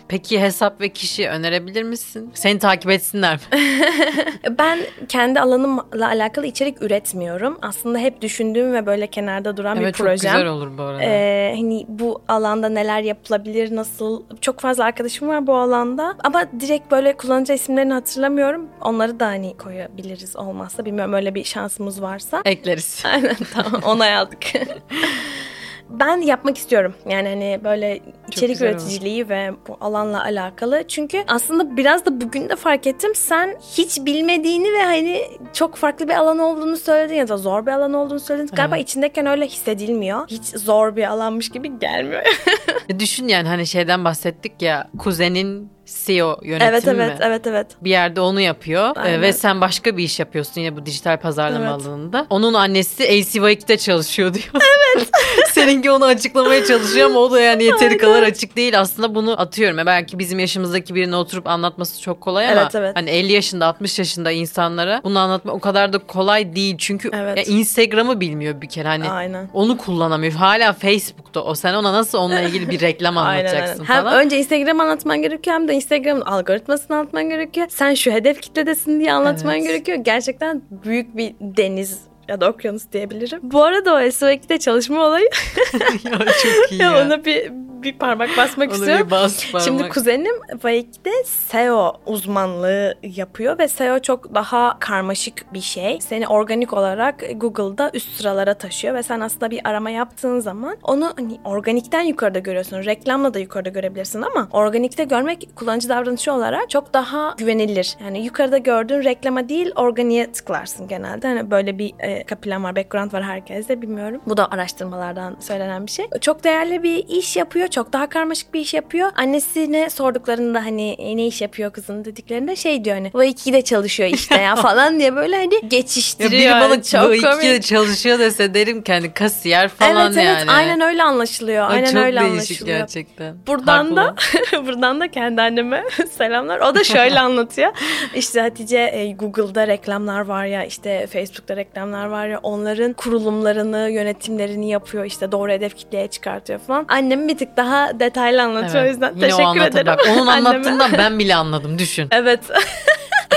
Peki hesap ve kişi önerebilir misin? Seni takip etsinler mi? *laughs* Ben kendi alanımla alakalı içerik üretmiyorum. Aslında hep düşündüğüm ve böyle kenarda duran evet bir çok projem. güzel olur bu arada. Ee, hani bu alanda neler yapılabilir, nasıl çok fazla arkadaşım var bu alanda ama direkt böyle kullanıcı isimlerini hatırlamıyorum. Onları da hani koyabiliriz olmazsa bilmiyorum öyle bir şansımız varsa. Ekleriz. Aynen tamam onay aldık. *laughs* ben yapmak istiyorum. Yani hani böyle içerik üreticiliği ve bu alanla alakalı. Çünkü aslında biraz da bugün de fark ettim. Sen hiç bilmediğini ve hani çok farklı bir alan olduğunu söyledin ya da zor bir alan olduğunu söyledin. Galiba Evet. içindeyken öyle hissedilmiyor. Hiç zor bir alanmış gibi gelmiyor. *laughs* E Düşün yani hani şeyden bahsettik ya kuzenin SEO yönetimi Evet evet mi? evet evet. Bir yerde onu yapıyor Ee, Aynen. ve sen başka bir iş yapıyorsun yine bu dijital pazarlama Evet. alanında. Onun annesi LCY2'de çalışıyor diyor. *laughs* Evet. *laughs* Seninki onu açıklamaya çalışıyor ama o da yani yeteri kadar açık değil. Aslında bunu atıyorum. Ya Belki bizim yaşımızdaki birine oturup anlatması çok kolay ama Evet, evet. hani 50 yaşında 60 yaşında insanlara bunu anlatma o kadar da kolay değil. Çünkü Evet. ya Instagram'ı bilmiyor bir kere hani Aynen. onu kullanamıyor. Hala Facebook'ta o. Sen ona nasıl onunla ilgili bir reklam *laughs* Aynen, anlatacaksın aynen. Hem falan. önce Instagram anlatman gerekiyor hem de Instagram'ın algoritmasını anlatman gerekiyor. Sen şu hedef kitledesin diye anlatman Evet. gerekiyor. Gerçekten büyük bir deniz ya da okyanus diyebilirim. Bu arada o SO2'de çalışma olayı *laughs* ya çok iyi *laughs* ya. ona bir bir parmak basmak Ona istiyorum. bas parmak. Şimdi kuzenim Vaik'te SEO uzmanlığı yapıyor ve SEO çok daha karmaşık bir şey. Seni organik olarak Google'da üst sıralara taşıyor ve sen aslında bir arama yaptığın zaman onu hani organikten yukarıda görüyorsun. Reklamla da yukarıda görebilirsin ama organikte görmek kullanıcı davranışı olarak çok daha güvenilir. Yani yukarıda gördüğün reklama değil organiğe tıklarsın genelde. Hani böyle bir e, kapplan var, background var herkeste bilmiyorum. Bu da araştırmalardan söylenen bir şey. Çok değerli bir iş yapıyor. Çok daha karmaşık bir iş yapıyor. Annesine sorduklarında hani "E, ne iş yapıyor kızın dediklerinde şey diyor hani bu de çalışıyor işte ya *laughs* falan diye böyle hani Ya geçiştiriyor. biri bana çok bu ikide komik. çalışıyor dese derim ki hani kasiyer falan evet evet yani. aynen öyle anlaşılıyor. Ay, Aynen çok öyle değişik anlaşılıyor. gerçekten. Buradan da *laughs* buradan da kendi anneme *laughs* selamlar. O da şöyle anlatıyor. İşte Hatice e, Google'da reklamlar var ya işte Facebook'ta reklamlar var ya onların kurulumlarını, yönetimlerini yapıyor. işte doğru hedef kitleye çıkartıyor falan. Annem bir tık daha detaylı anlatıyor o Evet. yüzden Yine teşekkür o ederim. Bak, onun *laughs* anlattığından ben bile anladım düşün. Evet. *laughs*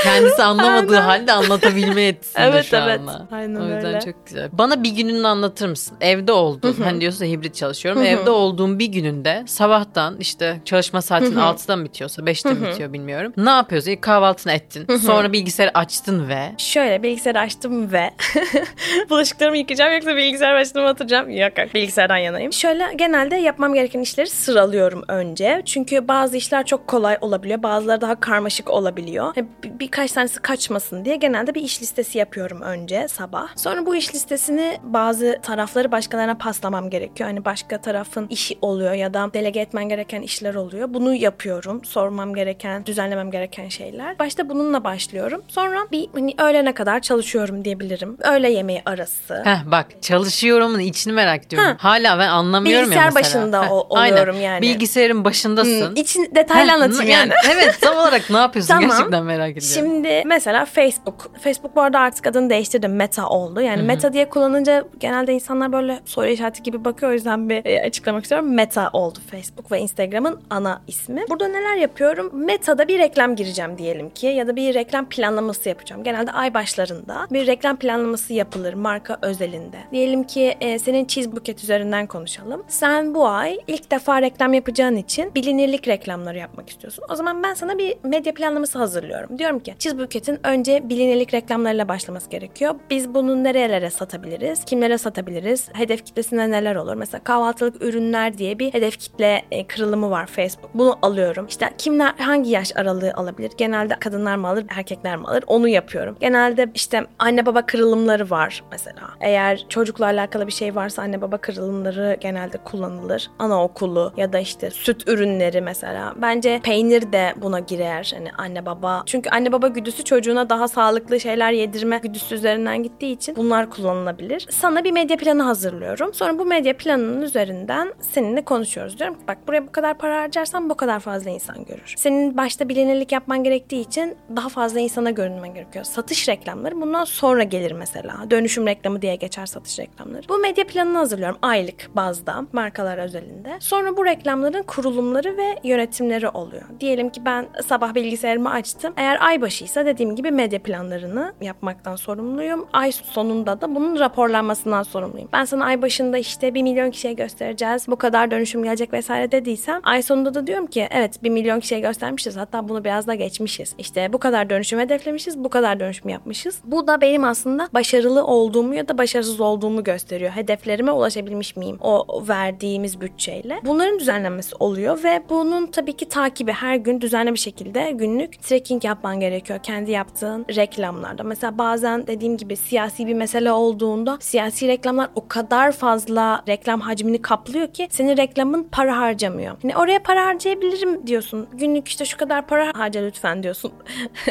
Kendisi anlamadığı halde anlatabilme yetisinde Evet, şu evet. anda. Aynen o yüzden öyle. çok güzel. Bana bir gününü anlatır mısın? Evde olduğun, hani diyorsun ya hibrit çalışıyorum. Evde olduğum bir gününde sabahtan işte çalışma saatin 6'da mı bitiyorsa 5'te mi bitiyor bilmiyorum. Ne yapıyorsun? İlk kahvaltını ettin. Sonra bilgisayarı açtın ve Şöyle bilgisayarı açtım ve *laughs* bulaşıklarımı yıkayacağım yoksa bilgisayar başına oturacağım. Yok yok bilgisayardan yanayım. Şöyle genelde yapmam gereken işleri sıralıyorum önce. Çünkü bazı işler çok kolay olabiliyor. Bazıları daha karmaşık olabiliyor. Bir- birkaç tanesi kaçmasın diye genelde bir iş listesi yapıyorum önce sabah. Sonra bu iş listesini bazı tarafları başkalarına paslamam gerekiyor. Hani başka tarafın işi oluyor ya da delege etmen gereken işler oluyor. Bunu yapıyorum. Sormam gereken, düzenlemem gereken şeyler. Başta bununla başlıyorum. Sonra bir hani öğlene kadar çalışıyorum diyebilirim. Öğle yemeği arası. Heh bak çalışıyorumun içini merak ediyorum. Ha. Hala ben anlamıyorum Bilgisayar ya mesela. başında Heh, o- aynen. oluyorum yani. Bilgisayarın başındasın. Hmm, için detaylı Heh, anlatayım yani. Evet tam *laughs* olarak ne yapıyorsun Tamam. gerçekten merak ediyorum. Şimdi mesela Facebook. Facebook bu arada artık adını değiştirdi. Meta oldu. Yani Meta diye kullanınca genelde insanlar böyle soru işareti gibi bakıyor. O yüzden bir e, açıklamak istiyorum. Meta oldu Facebook ve Instagram'ın ana ismi. Burada neler yapıyorum? Meta'da bir reklam gireceğim diyelim ki ya da bir reklam planlaması yapacağım. Genelde ay başlarında bir reklam planlaması yapılır marka özelinde. Diyelim ki e, senin cheese buket üzerinden konuşalım. Sen bu ay ilk defa reklam yapacağın için bilinirlik reklamları yapmak istiyorsun. O zaman ben sana bir medya planlaması hazırlıyorum. Diyorum ki cheese buket'in önce bilinirlik reklamlarıyla başlaması gerekiyor. Biz bunu nerelere satabiliriz? Kimlere satabiliriz? Hedef kitlesinde neler olur? Mesela kahvaltılık ürünler diye bir hedef kitle e, kırılımı var Facebook. Bunu alıyorum. İşte kimler hangi yaş aralığı alabilir? Genelde kadınlar mı alır, erkekler mi alır? Onu yapıyorum. Genelde işte anne baba kırılımları var mesela. Eğer çocukla alakalı bir şey varsa anne baba kırılımları genelde kullanılır. Anaokulu ya da işte süt ürünleri mesela. Bence peynir de buna girer. Hani anne baba. Çünkü anne baba güdüsü çocuğuna daha sağlıklı şeyler yedirme güdüsü üzerinden gittiği için bunlar kullanılabilir. Sana bir medya planı hazırlıyorum. Sonra bu medya planının üzerinden seninle konuşuyoruz. Diyorum ki bak buraya bu kadar para harcarsan bu kadar fazla insan görür. Senin başta bilinirlik yapman gerektiği için daha fazla insana görünmen gerekiyor. Satış reklamları bundan sonra gelir mesela. Dönüşüm reklamı diye geçer satış reklamları. Bu medya planını hazırlıyorum aylık bazda markalar özelinde. Sonra bu reklamların kurulumları ve yönetimleri oluyor. Diyelim ki ben sabah bilgisayarımı açtım. Eğer ay başıysa dediğim gibi medya planlarını yapmaktan sorumluyum. Ay sonunda da bunun raporlanmasından sorumluyum. Ben sana ay başında işte 1 milyon kişiye göstereceğiz. Bu kadar dönüşüm gelecek vesaire dediysem ay sonunda da diyorum ki evet 1 milyon kişiye göstermişiz. Hatta bunu biraz da geçmişiz. İşte bu kadar dönüşüm hedeflemişiz. Bu kadar dönüşüm yapmışız. Bu da benim aslında başarılı olduğumu ya da başarısız olduğumu gösteriyor. Hedeflerime ulaşabilmiş miyim o verdiğimiz bütçeyle. Bunların düzenlenmesi oluyor ve bunun tabii ki takibi her gün düzenli bir şekilde günlük tracking yapman gerekiyor kendi yaptığın reklamlarda. Mesela bazen dediğim gibi siyasi bir mesele olduğunda siyasi reklamlar o kadar fazla reklam hacmini kaplıyor ki senin reklamın para harcamıyor. Hani oraya para harcayabilirim diyorsun. Günlük işte şu kadar para harca lütfen diyorsun.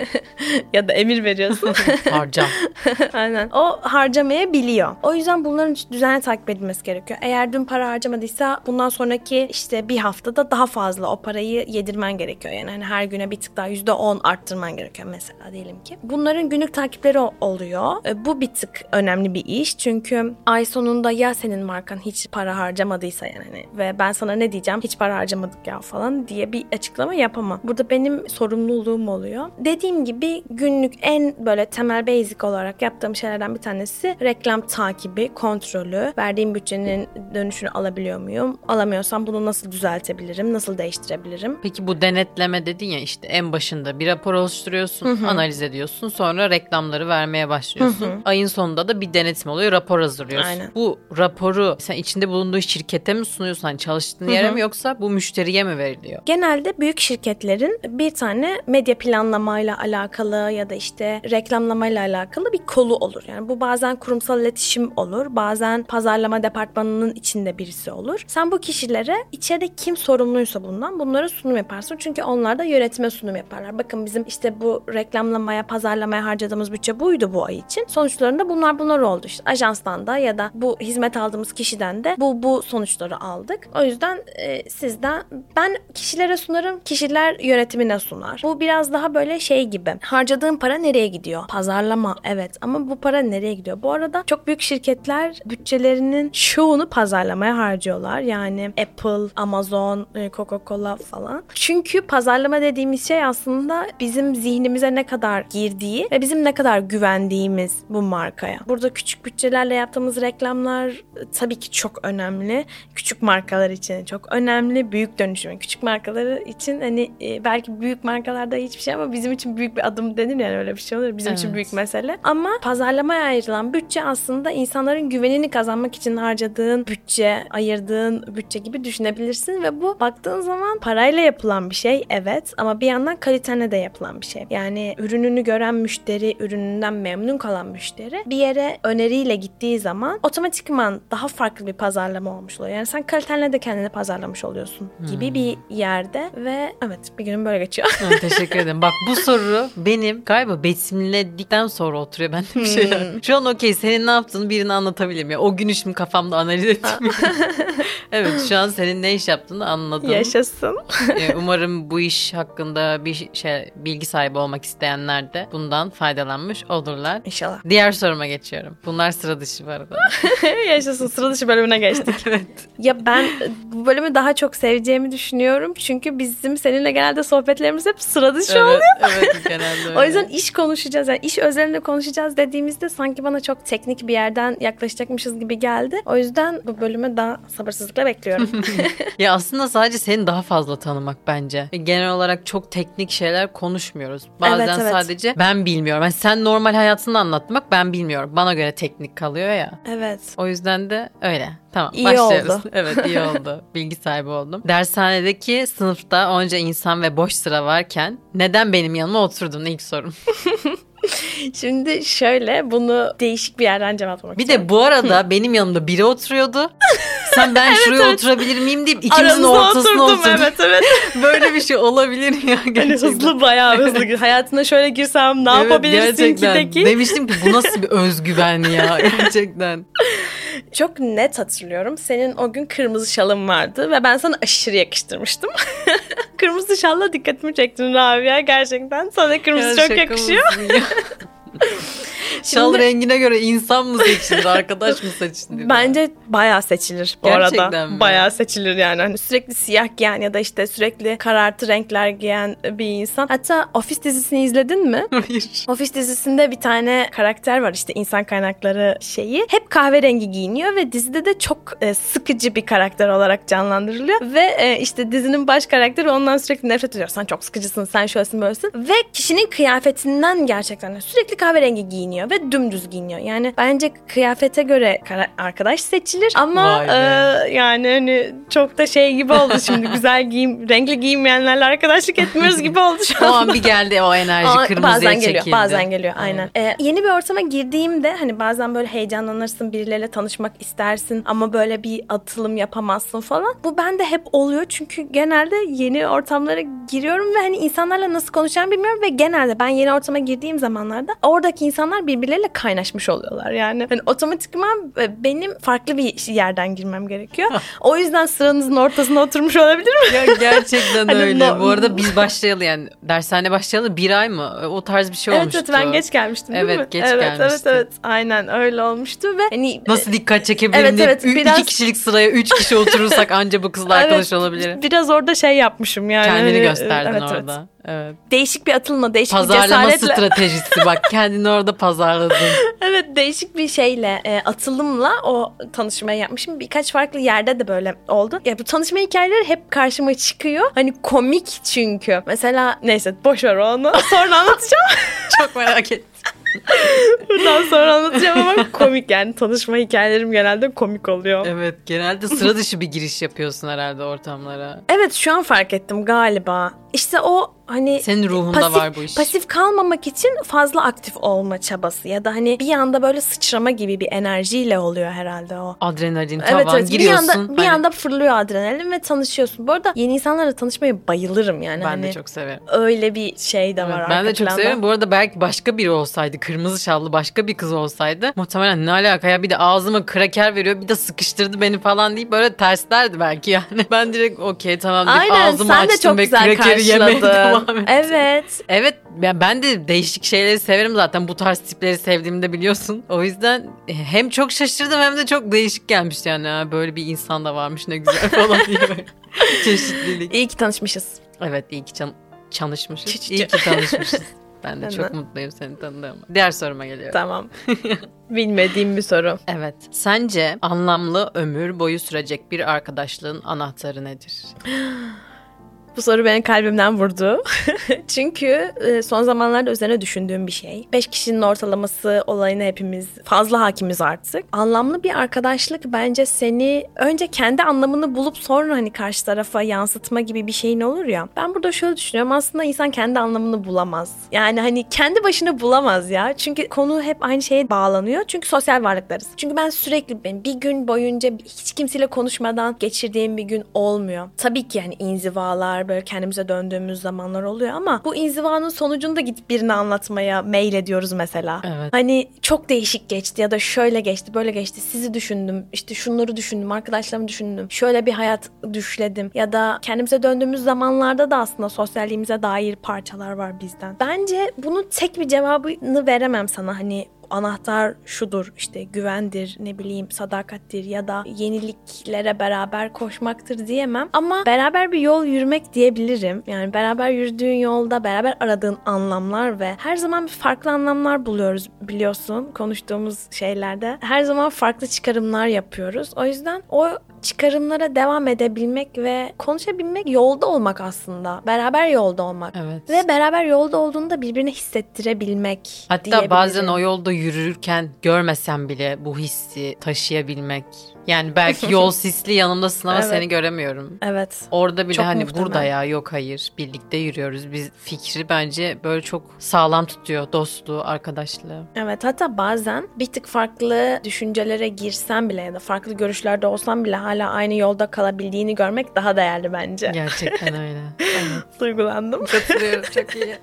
*laughs* ya da emir veriyorsun. *laughs* Harca. *laughs* Aynen. O harcamayabiliyor. O yüzden bunların düzenli takip edilmesi gerekiyor. Eğer dün para harcamadıysa bundan sonraki işte bir haftada daha fazla o parayı yedirmen gerekiyor. Yani hani her güne bir tık daha %10 arttırman gerekiyor mesela diyelim ki. Bunların günlük takipleri oluyor. E, bu bir tık önemli bir iş. Çünkü ay sonunda ya senin markan hiç para harcamadıysa yani hani ve ben sana ne diyeceğim hiç para harcamadık ya falan diye bir açıklama yapamam. Burada benim sorumluluğum oluyor. Dediğim gibi günlük en böyle temel basic olarak yaptığım şeylerden bir tanesi reklam takibi, kontrolü. Verdiğim bütçenin dönüşünü alabiliyor muyum? Alamıyorsam bunu nasıl düzeltebilirim? Nasıl değiştirebilirim? Peki bu denetleme dedin ya işte en başında bir rapor oluşturuyorsun, analiz ediyorsun. Sonra reklamları vermeye başlıyorsun. Ayın sonunda da bir denetim oluyor, rapor hazırlıyorsun. Aynen. Bu raporu sen içinde bulunduğu şirkete mi sunuyorsun? Hani çalıştığın yere mi yoksa bu müşteriye mi veriliyor? Genelde büyük şirketlerin bir tane medya planlamayla alakalı ya da işte reklamlamayla alakalı bir kolu olur. Yani bu bazen kurumsal iletişim olur, bazen pazarlama departmanının içinde birisi olur. Sen bu kişilere içeride kim sorumluysa bundan bunlara sunum yaparsın. Çünkü onlar da yönetime sunum yaparlar. Bakın bizim işte bu reklamlamaya, pazarlamaya harcadığımız bütçe buydu bu ay için. Sonuçlarında bunlar bunlar oldu. İşte ajanstan da ya da bu hizmet aldığımız kişiden de bu bu sonuçları aldık. O yüzden e, sizden ben kişilere sunarım, kişiler yönetimine sunar. Bu biraz daha böyle şey gibi. Harcadığın para nereye gidiyor? Pazarlama evet ama bu para nereye gidiyor? Bu arada çok büyük şirketler bütçelerinin çoğunu pazarlamaya harcıyorlar. Yani Apple, Amazon, e, Coca-Cola falan. Çünkü pazarlama dediğimiz şey aslında bizim zihnimize ne kadar girdiği ve bizim ne kadar güvendiğimiz bu markaya. Burada küçük bütçelerle yaptığımız reklamlar e, tabii ki çok önemli. Küçük markalar için çok önemli. Büyük dönüşüm. Küçük markaları için hani e, belki büyük markalarda hiçbir şey ama bizim için büyük bir adım denir yani öyle bir şey olur. Bizim için Evet. büyük mesele. Ama pazarlamaya ayrılan bütçe aslında insanların güvenini kazanmak için harcadığın bütçe, ayırdığın bütçe gibi düşünebilirsin ve bu baktığın zaman parayla yapılan bir şey evet ama bir yandan kalitenle de yapılan bir şey. Yani ürününü gören müşteri, ürününden memnun kalan müşteri bir yere öneriyle gittiği zaman otomatikman daha farklı bir pazarlama olmuş oluyor. Yani sen kalitenle de kendini pazarlamış oluyorsun gibi bir yerde ve evet bir günüm böyle geçiyor. Ha, teşekkür ederim. Bak bu soru benim galiba betimledikten sonra oturuyor bende bir şeyler. Şu an okey senin ne yaptığını birine anlatabilirim. Ya, o gün şimdi kafamda analiz ettim. *laughs* evet şu an senin ne iş yaptığını anladım. Yaşasın. Umarım bu iş hakkında bir şey bilgi sahibi olmak isteyenler de bundan faydalanmış olurlar. İnşallah. Diğer soruma geçiyorum. Bunlar sıra dışı bu arada. *laughs* Yaşasın sıra dışı bölümüne geçtik. *laughs* evet. Ya ben bu bölümü daha çok seveceğimi düşünüyorum. Çünkü bizim seninle genelde sohbetlerimiz hep sıra dışı oluyor. Evet, evet genelde *laughs* öyle. O yüzden iş konuşacağız. Yani iş özelinde konuşacağız dediğimizde sanki bana çok teknik bir yerden yaklaşacakmışız gibi geldi. O yüzden bu bölümü daha sabırsızlıkla bekliyorum. Ya aslında sadece seni daha fazla tanımak bence. Genel olarak çok teknik şeyler konuşmuyoruz. Bazen Evet, evet. sadece ben bilmiyorum. Yani sen normal hayatını anlatmak ben bilmiyorum. Bana göre teknik kalıyor ya. evet. O yüzden de öyle. Tamam İyi başlıyoruz. oldu. *laughs* Evet iyi oldu. *laughs* Bilgi sahibi oldum. Dershanedeki sınıfta onca insan ve boş sıra varken neden benim yanıma oturdun ilk sorum. *laughs* Şimdi şöyle bunu değişik bir yerden cevaplamak Bir istiyorum. de bu arada benim yanımda biri oturuyordu. Sen ben *laughs* şuraya evet. oturabilir miyim deyip ikimizin Aranızda ortasına oturdum, evet evet. *laughs* Böyle bir şey olabilir ya Hani gerçekten. hızlı bayağı hızlı. Hayatına şöyle girsem ne Evet, yapabilirsin ki gerçekten. peki? Demiştim ki bu nasıl bir özgüven ya *laughs* gerçekten. Çok net hatırlıyorum. Senin o gün kırmızı şalın vardı ve ben sana aşırı yakıştırmıştım. kırmızı şalla dikkatimi çektin Rabia gerçekten. Sana kırmızı Ya çok yakışıyor. Ya? Şal rengine göre insan mı seçilir, arkadaş mı seçilir? Bence bayağı seçilir bu Gerçekten arada. mi? Bayağı seçilir yani. Hani sürekli siyah giyen ya da işte sürekli karartı renkler giyen bir insan. Hatta Office dizisini izledin mi? *laughs* Hayır. Office dizisinde bir tane karakter var işte insan kaynakları şeyi. Hep kahverengi giyiniyor ve dizide de çok e, sıkıcı bir karakter olarak canlandırılıyor. Ve e, işte dizinin baş karakteri ondan sürekli nefret ediyor. Sen çok sıkıcısın, sen şöylesin böylesin. Ve kişinin kıyafetinden gerçekten sürekli kahverengi giyiniyor. Ve dümdüz giyiniyor. Yani bence kıyafete göre arkadaş seçilir ama e, yani hani çok da şey gibi oldu *laughs* şimdi güzel giyim renkli giyinmeyenlerle arkadaşlık etmiyoruz gibi oldu şu O an. an bir geldi o enerji Aa, kırmızıya bazen çekildi. geliyor, bazen geliyor aynen. Ee, yeni bir ortama girdiğimde hani bazen böyle heyecanlanırsın, birileriyle tanışmak istersin ama böyle bir atılım yapamazsın falan. Bu bende hep oluyor çünkü genelde yeni ortamlara giriyorum ve hani insanlarla nasıl konuşacağımı bilmiyorum ve genelde ben yeni ortama girdiğim zamanlarda oradaki insanlar birbirleriyle kaynaşmış oluyorlar. Yani hani otomatikman e, benim farklı bir yerden girmem gerekiyor. o yüzden sıranızın ortasına oturmuş olabilir mi? Ya gerçekten Hani öyle. no- Bu arada biz başlayalı yani dershane başlayalı bir ay mı? O tarz bir şey Evet olmuştu. evet ben geç gelmiştim değil Evet, mi? geç evet, gelmiştin. Evet evet aynen öyle olmuştu ve hani Nasıl dikkat çekebilirim Evet, evet, ü- biraz- iki kişilik sıraya üç kişi oturursak *laughs* anca bu kızla arkadaş Evet, olabilirim. Biraz orada şey yapmışım yani. Kendini hani, gösterdin evet. orada. Evet. Değişik bir atılma, değişik Pazarlama bir cesaretle. stratejisi bak *laughs* kendini orada pazarladın. evet değişik bir şeyle, e, atılımla o tanışmayı yapmışım. Birkaç farklı yerde de böyle oldu. Ya bu tanışma hikayeleri hep karşıma çıkıyor. Hani komik çünkü. Mesela neyse boş ver onu. *laughs* Sonra anlatacağım. *laughs* Çok merak ettim. Bundan sonra anlatacağım ama komik yani. Tanışma hikayelerim genelde komik oluyor. Evet genelde sıra dışı bir giriş yapıyorsun herhalde ortamlara. Evet şu an fark ettim galiba. İşte o hani Senin ruhunda pasif, var bu iş. pasif kalmamak için fazla aktif olma çabası ya da hani bir anda böyle sıçrama gibi bir enerjiyle oluyor herhalde o. Adrenalin tavan Evet evet bir giriyorsun. anda bir hani- anda fırlıyor adrenalin ve tanışıyorsun. Bu arada yeni insanlarla tanışmayı bayılırım yani. Ben hani de çok severim. öyle bir şey de Evet, var ben arka de çok planda. severim. Bu arada belki başka biri olsaydı, kırmızı şallı başka bir kız olsaydı muhtemelen ne alaka ya bir de ağzıma kraker veriyor bir de sıkıştırdı beni falan deyip böyle terslerdi belki yani. *laughs* Ben direkt okey tamam deyip Aynen ağzımı sen de açtım çok ve krakeri yemeye devam *laughs* karşıladın. ettim. Evet. Evet ben, ben de değişik şeyleri severim zaten bu tarz tipleri sevdiğimi de biliyorsun. O yüzden hem çok şaşırdım hem de çok değişik gelmişti yani Ha, böyle bir insan da varmış ne güzel *laughs* falan diye çeşitlilik. İyi ki tanışmışız. Evet iyi ki çan- çalışmışız. Çı- İyi ki tanışmışız. Ben de Ben çok de. mutluyum seni tanıdığıma. Diğer soruma geliyorum. Tamam. *laughs* Bilmediğim bir soru. Evet. Sence anlamlı ömür boyu sürecek bir arkadaşlığın anahtarı nedir? *gasps* Bu soru benim kalbimden vurdu. *laughs* Çünkü e, son zamanlarda üzerine düşündüğüm bir şey. Beş kişinin ortalaması olayına hepimiz fazla hakimiz artık. Anlamlı bir arkadaşlık bence seni önce kendi anlamını bulup sonra hani karşı tarafa yansıtma gibi bir şeyin olur ya. Ben burada şöyle düşünüyorum. Aslında insan kendi anlamını bulamaz. Yani hani kendi başına bulamaz ya. Çünkü konu hep aynı şeye bağlanıyor. Çünkü sosyal varlıklarız. Çünkü ben sürekli ben bir gün boyunca hiç kimseyle konuşmadan geçirdiğim bir gün olmuyor. Tabii ki yani inzivalar böyle kendimize döndüğümüz zamanlar oluyor ama bu inzivanın sonucunda gidip birine anlatmaya mail ediyoruz mesela. Evet. Hani çok değişik geçti ya da şöyle geçti böyle geçti sizi düşündüm işte şunları düşündüm arkadaşlarımı düşündüm şöyle bir hayat düşledim ya da kendimize döndüğümüz zamanlarda da aslında sosyalliğimize dair parçalar var bizden. Bence bunun tek bir cevabını veremem sana hani anahtar şudur işte güvendir ne bileyim sadakattir ya da yeniliklere beraber koşmaktır diyemem ama beraber bir yol yürümek diyebilirim. Yani beraber yürüdüğün yolda beraber aradığın anlamlar ve her zaman farklı anlamlar buluyoruz biliyorsun konuştuğumuz şeylerde. Her zaman farklı çıkarımlar yapıyoruz. O yüzden o çıkarımlara devam edebilmek ve konuşabilmek yolda olmak aslında. Beraber yolda olmak. Evet. Ve beraber yolda olduğunda birbirine hissettirebilmek Hatta bazen o yolda yürürken görmesem bile bu hissi taşıyabilmek. Yani belki *laughs* yol sisli yanımdasın ama Evet. seni göremiyorum. Evet. Orada bile Çok hani muhtemel. burada ya yok hayır birlikte yürüyoruz. Biz fikri bence böyle çok sağlam tutuyor dostluğu, arkadaşlığı. Evet hatta bazen bir tık farklı düşüncelere girsen bile ya da farklı görüşlerde olsan bile hala aynı yolda kalabildiğini görmek daha değerli bence. Gerçekten *laughs* öyle. Evet. Duygulandım. Katılıyorum *laughs* çok iyi.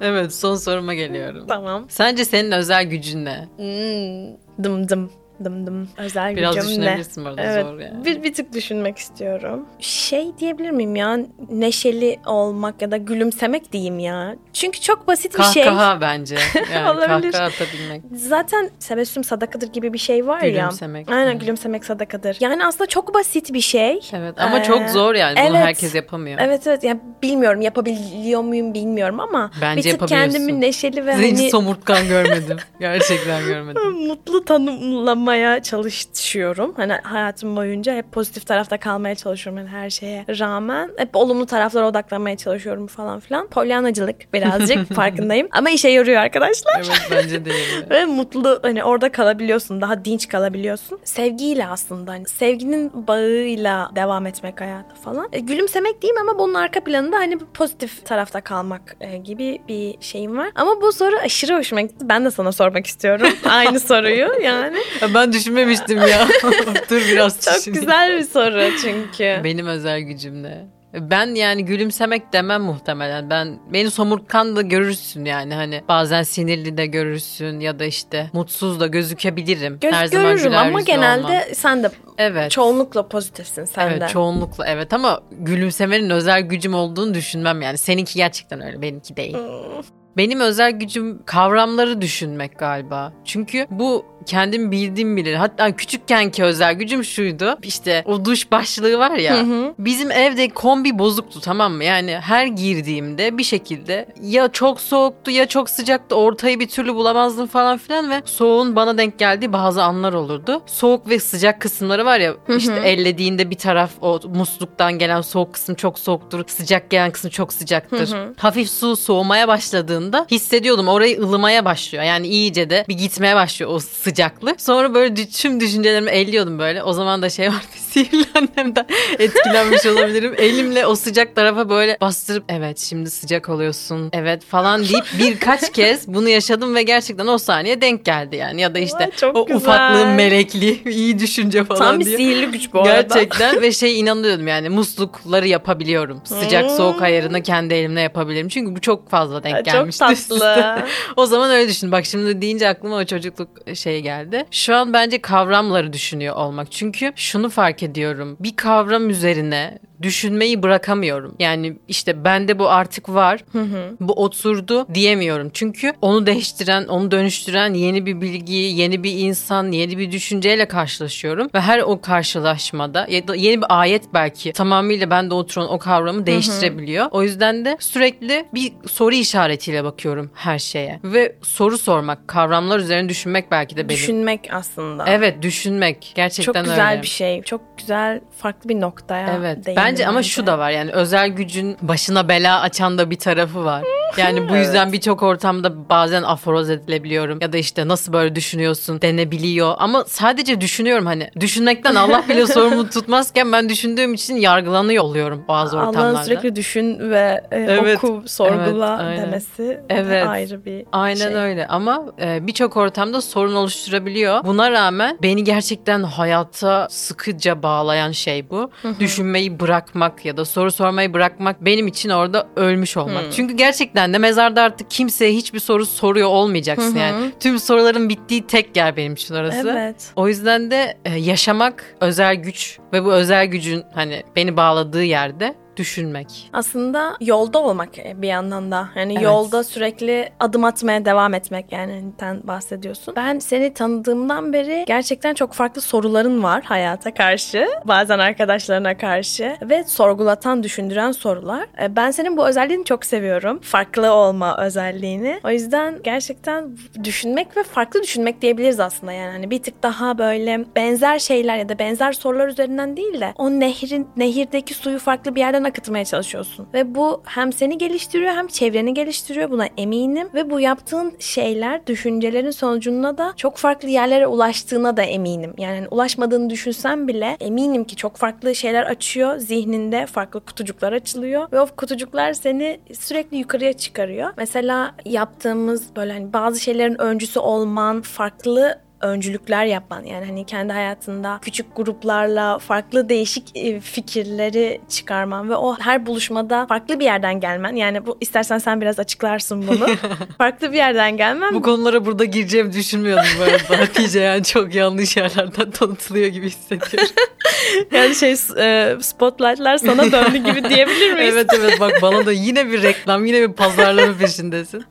evet son soruma geliyorum. tamam. Sence senin özel gücün ne? Hmm, dım dım. Dım dım. Özel Biraz gücüm ne? düşünebilirsin bu arada Evet, zor yani. bir, bir tık düşünmek istiyorum. Şey diyebilir miyim ya? Neşeli olmak ya da gülümsemek diyeyim ya. Çünkü çok basit bir şey. Kahkaha bence. *laughs* Yani Olabilir. kahkaha atabilmek. Zaten sebessüm sadakadır gibi bir şey var ya. Gülümsemek. Aynen Hı. gülümsemek sadakadır. Yani aslında çok basit bir şey. Evet ama Ee, çok zor yani. Bunu evet. herkes yapamıyor. Evet evet yani bilmiyorum yapabiliyor muyum bilmiyorum ama Bence bir tık kendimi neşeli ve Zenci hani somurtkan görmedim. *laughs* Gerçekten görmedim. mutlu tanımlama olmaya çalışıyorum. Hani hayatım boyunca hep pozitif tarafta kalmaya çalışıyorum yani her şeye rağmen. Hep olumlu taraflara odaklanmaya çalışıyorum falan filan. Polyanacılık birazcık *laughs* farkındayım. Ama işe yarıyor arkadaşlar. Evet bence de. *laughs* Ve mutlu hani orada kalabiliyorsun. Daha dinç kalabiliyorsun. Sevgiyle aslında hani sevginin bağıyla devam etmek hayata falan. E, gülümsemek diyeyim ama bunun arka planında hani pozitif tarafta kalmak e, gibi bir şeyim var. Ama bu soru aşırı hoşuma gitti. Ben de sana sormak istiyorum. *laughs* Aynı soruyu yani. Ben düşünmemiştim ya. *laughs* Dur biraz Çok düşüneyim. güzel bir soru çünkü. Benim özel gücüm ne? Ben yani gülümsemek demem muhtemelen. Ben beni somurtkan da görürsün yani hani bazen sinirli de görürsün ya da işte mutsuz da gözükebilirim. Göz Her zaman görürüm ama genelde olmam. sen de evet. çoğunlukla pozitifsin sen de. Evet çoğunlukla evet ama gülümsemenin özel gücüm olduğunu düşünmem yani. Seninki gerçekten öyle benimki değil. Hmm. Benim özel gücüm kavramları düşünmek galiba. Çünkü bu kendim bildiğim bilir. Hatta küçükkenki özel gücüm şuydu. İşte o duş başlığı var ya. Hı hı. Bizim evde kombi bozuktu tamam mı? Yani her girdiğimde bir şekilde ya çok soğuktu ya çok sıcaktı. Ortayı bir türlü bulamazdım falan filan ve soğuğun bana denk geldiği bazı anlar olurdu. Soğuk ve sıcak kısımları var ya Hı hı. işte ellediğinde bir taraf o musluktan gelen soğuk kısım çok soğuktur. Sıcak gelen kısım çok sıcaktır. Hı hı. Hafif su soğumaya başladığında hissediyordum orayı ılımaya başlıyor. Yani iyice de bir gitmeye başlıyor o sıcaklık. Sonra böyle tüm düşüncelerimi elliyordum böyle. O zaman da şey vardı *laughs* sihirli annemden etkilenmiş olabilirim. Elimle o sıcak tarafa böyle bastırıp evet şimdi sıcak oluyorsun evet falan deyip birkaç *laughs* kez bunu yaşadım ve gerçekten o saniye denk geldi yani. Ya da işte çok o güzel. ufaklığın melekliği *laughs* iyi düşünce falan Tam bir diye. sihirli güç bu arada. Gerçekten ve şey inanıyordum yani muslukları yapabiliyorum. Sıcak Hmm. soğuk ayarını kendi elimle yapabilirim. Çünkü bu çok fazla denk Çok gelmişti. üste. tatlı. o zaman öyle düşün. Bak şimdi deyince aklıma o çocukluk şey geldi. Şu an bence kavramları düşünüyor olmak. Çünkü şunu fark ediyorum. Bir kavram üzerine düşünmeyi bırakamıyorum. Yani işte bende bu artık var. Hı hı. Bu oturdu diyemiyorum. Çünkü onu değiştiren, onu dönüştüren yeni bir bilgi, yeni bir insan, yeni bir düşünceyle karşılaşıyorum. Ve her o karşılaşmada ya da yeni bir ayet belki tamamıyla bende oturan o kavramı değiştirebiliyor. O yüzden de sürekli bir soru işaretiyle bakıyorum her şeye. Ve soru sormak, kavramlar üzerine düşünmek belki de benim. Düşünmek aslında. Evet düşünmek. Gerçekten Çok güzel öyle. bir şey. Çok güzel farklı bir noktaya Evet. değindin Bence ama şu da var yani özel gücün başına bela açan da bir tarafı var. Yani bu *laughs* yüzden birçok ortamda bazen aforoz edilebiliyorum ya da işte nasıl böyle düşünüyorsun denebiliyor ama sadece düşünüyorum hani düşünmekten Allah bile *laughs* sorumlu tutmazken ben düşündüğüm için yargılanıyor oluyorum bazı ortamlarda. Allah'ın sürekli düşün ve e, Evet, oku, sorgula evet, aynen. demesi Evet. ayrı bir Aynen şey. öyle ama e, birçok ortamda sorun oluşturabiliyor. Buna rağmen beni gerçekten hayata sıkıca bağlayan şey bu. Düşünmeyi bırakmak ya da soru sormayı bırakmak benim için orada ölmüş olmak. Hı. Çünkü gerçekten de mezarda artık kimseye hiçbir soru soruyor olmayacaksın Hı hı. yani. Tüm soruların bittiği tek yer benim için orası. Evet. O yüzden de e, yaşamak özel güç ve bu özel gücün hani beni bağladığı yerde düşünmek. Aslında yolda olmak bir yandan da. Yani Evet. yolda sürekli adım atmaya devam etmek yani sen bahsediyorsun. Ben seni tanıdığımdan beri gerçekten çok farklı soruların var hayata karşı. Bazen arkadaşlarına karşı ve sorgulatan, düşündüren sorular. E, Ben senin bu özelliğini çok seviyorum. Farklı olma özelliğini. O yüzden gerçekten düşünmek ve farklı düşünmek diyebiliriz aslında yani. Hani bir tık daha böyle benzer şeyler ya da benzer sorular üzerinden değil de o nehrin nehirdeki suyu farklı bir yerden akıtmaya çalışıyorsun. Ve bu hem seni geliştiriyor hem çevreni geliştiriyor. Buna eminim. Ve bu yaptığın şeyler düşüncelerin sonucunda da çok farklı yerlere ulaştığına da eminim. Yani ulaşmadığını düşünsem bile eminim ki çok farklı şeyler açıyor. Zihninde farklı kutucuklar açılıyor. Ve o kutucuklar seni sürekli yukarıya çıkarıyor. Mesela yaptığımız böyle hani bazı şeylerin öncüsü olman, farklı öncülükler yapman yani hani kendi hayatında küçük gruplarla farklı değişik e, fikirleri çıkarman ve o her buluşmada farklı bir yerden gelmen yani bu istersen sen biraz açıklarsın bunu *laughs* farklı bir yerden gelmen Bu konulara burada gireceğimi düşünmüyordum bu arada. *laughs* Hatice yani çok yanlış yerlerden tanıtılıyor gibi hissediyorum. *laughs* yani şey e, spotlightlar sana döndü gibi diyebilir miyiz? evet evet bak bana da yine bir reklam yine bir pazarlama peşindesin.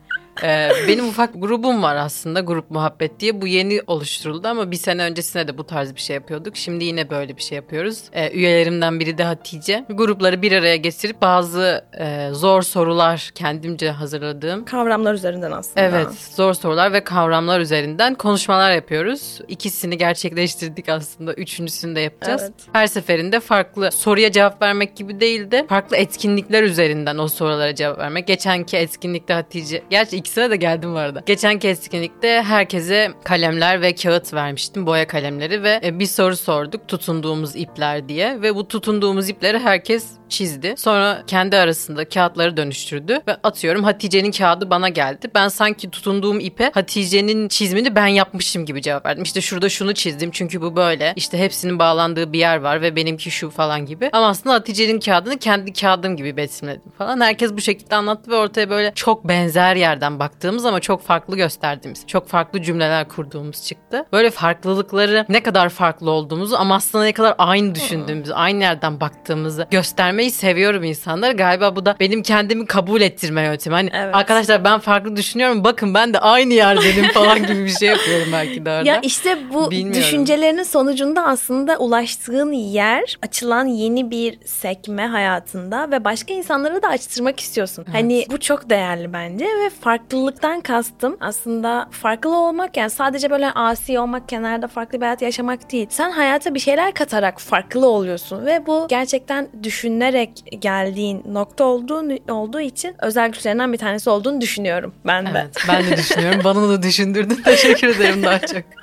Ee, benim ufak grubum var aslında grup muhabbet diye. Bu yeni oluşturuldu ama bir sene öncesinde de bu tarz bir şey yapıyorduk. Şimdi yine böyle bir şey yapıyoruz. Ee, üyelerimden biri de Hatice. Grupları bir araya getirip bazı e, zor sorular kendimce hazırladığım. Kavramlar üzerinden aslında. Evet zor sorular ve kavramlar üzerinden konuşmalar yapıyoruz. İkisini gerçekleştirdik aslında. Üçüncüsünü de yapacağız. Evet. Her seferinde farklı soruya cevap vermek gibi değil de farklı etkinlikler üzerinden o sorulara cevap vermek. Geçenki etkinlikte Hatice, gerçi ikisine de geldim bu arada. Geçenki etkinlikte herkese kalemler ve kağıt vermiştim. Boya kalemleri ve e, bir soru sorduk tutunduğumuz ipler diye. Ve bu tutunduğumuz ipleri herkes çizdi. Sonra kendi arasında kağıtları dönüştürdü ve atıyorum Hatice'nin kağıdı bana geldi. Ben sanki tutunduğum ipe Hatice'nin çizimini ben yapmışım gibi cevap verdim. İşte şurada şunu çizdim çünkü bu böyle. İşte hepsinin bağlandığı bir yer var ve benimki şu falan gibi. Ama aslında Hatice'nin kağıdını kendi kağıdım gibi betimledim falan. Herkes bu şekilde anlattı ve ortaya böyle çok benzer yerden baktığımız ama çok farklı gösterdiğimiz, çok farklı cümleler kurduğumuz çıktı. Böyle farklılıkları ne kadar farklı olduğumuzu ama aslında ne kadar aynı düşündüğümüzü, aynı yerden baktığımızı göstermeyi seviyorum insanlara. Galiba bu da benim kendimi kabul ettirme yöntemi. Hani Evet. arkadaşlar ben farklı düşünüyorum. Bakın ben de aynı yerdenim falan gibi bir şey yapıyorum belki de orada. Ya işte bu Bilmiyorum. düşüncelerinin sonucunda aslında ulaştığın yer açılan yeni bir sekme hayatında ve başka insanlara da açtırmak istiyorsun. Hani bu çok değerli bence ve farklılıktan kastım aslında farklı olmak yani sadece böyle asi olmak, kenarda farklı bir hayat yaşamak değil. Sen hayata bir şeyler katarak farklı oluyorsun ve bu gerçekten düşünerek geldiğin nokta olduğu, olduğu için özel güçlerinden bir tanesi olduğunu düşünüyorum ben de. Evet ben de düşünüyorum. Bana da düşündürdün. *laughs* Teşekkür ederim daha çok. *laughs*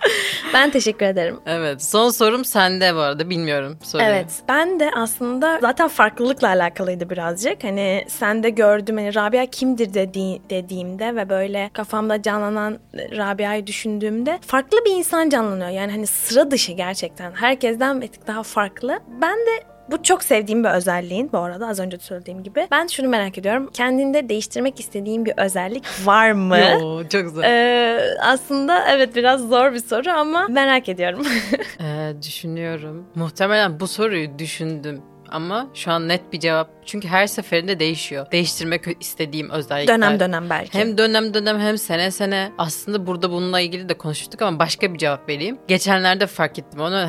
Ben teşekkür ederim. Evet son sorum sende bu arada bilmiyorum soruyu. Evet ben de aslında zaten farklılıkla alakalıydı birazcık. Hani sen de gördüm hani Rabia kimdir dedi, dediğimde ve böyle kafamda canlanan Rabia'yı düşündüğümde farklı bir insan canlanıyor. Yani hani sıra dışı gerçekten. Herkesten bir tık daha farklı. Ben de bu çok sevdiğim bir özelliğin bu arada az önce de söylediğim gibi. Ben şunu merak ediyorum. Kendinde değiştirmek istediğin bir özellik var mı? Yo, çok güzel. Ee, aslında evet biraz zor bir soru ama merak ediyorum. *laughs* Ee, düşünüyorum. Muhtemelen bu soruyu düşündüm. Ama şu an net bir cevap. Çünkü her seferinde değişiyor. Değiştirmek istediğim özellikler. dönem dönem belki. Hem dönem dönem hem sene sene aslında burada bununla ilgili de konuştuk ama başka bir cevap vereyim. Geçenlerde fark ettim onu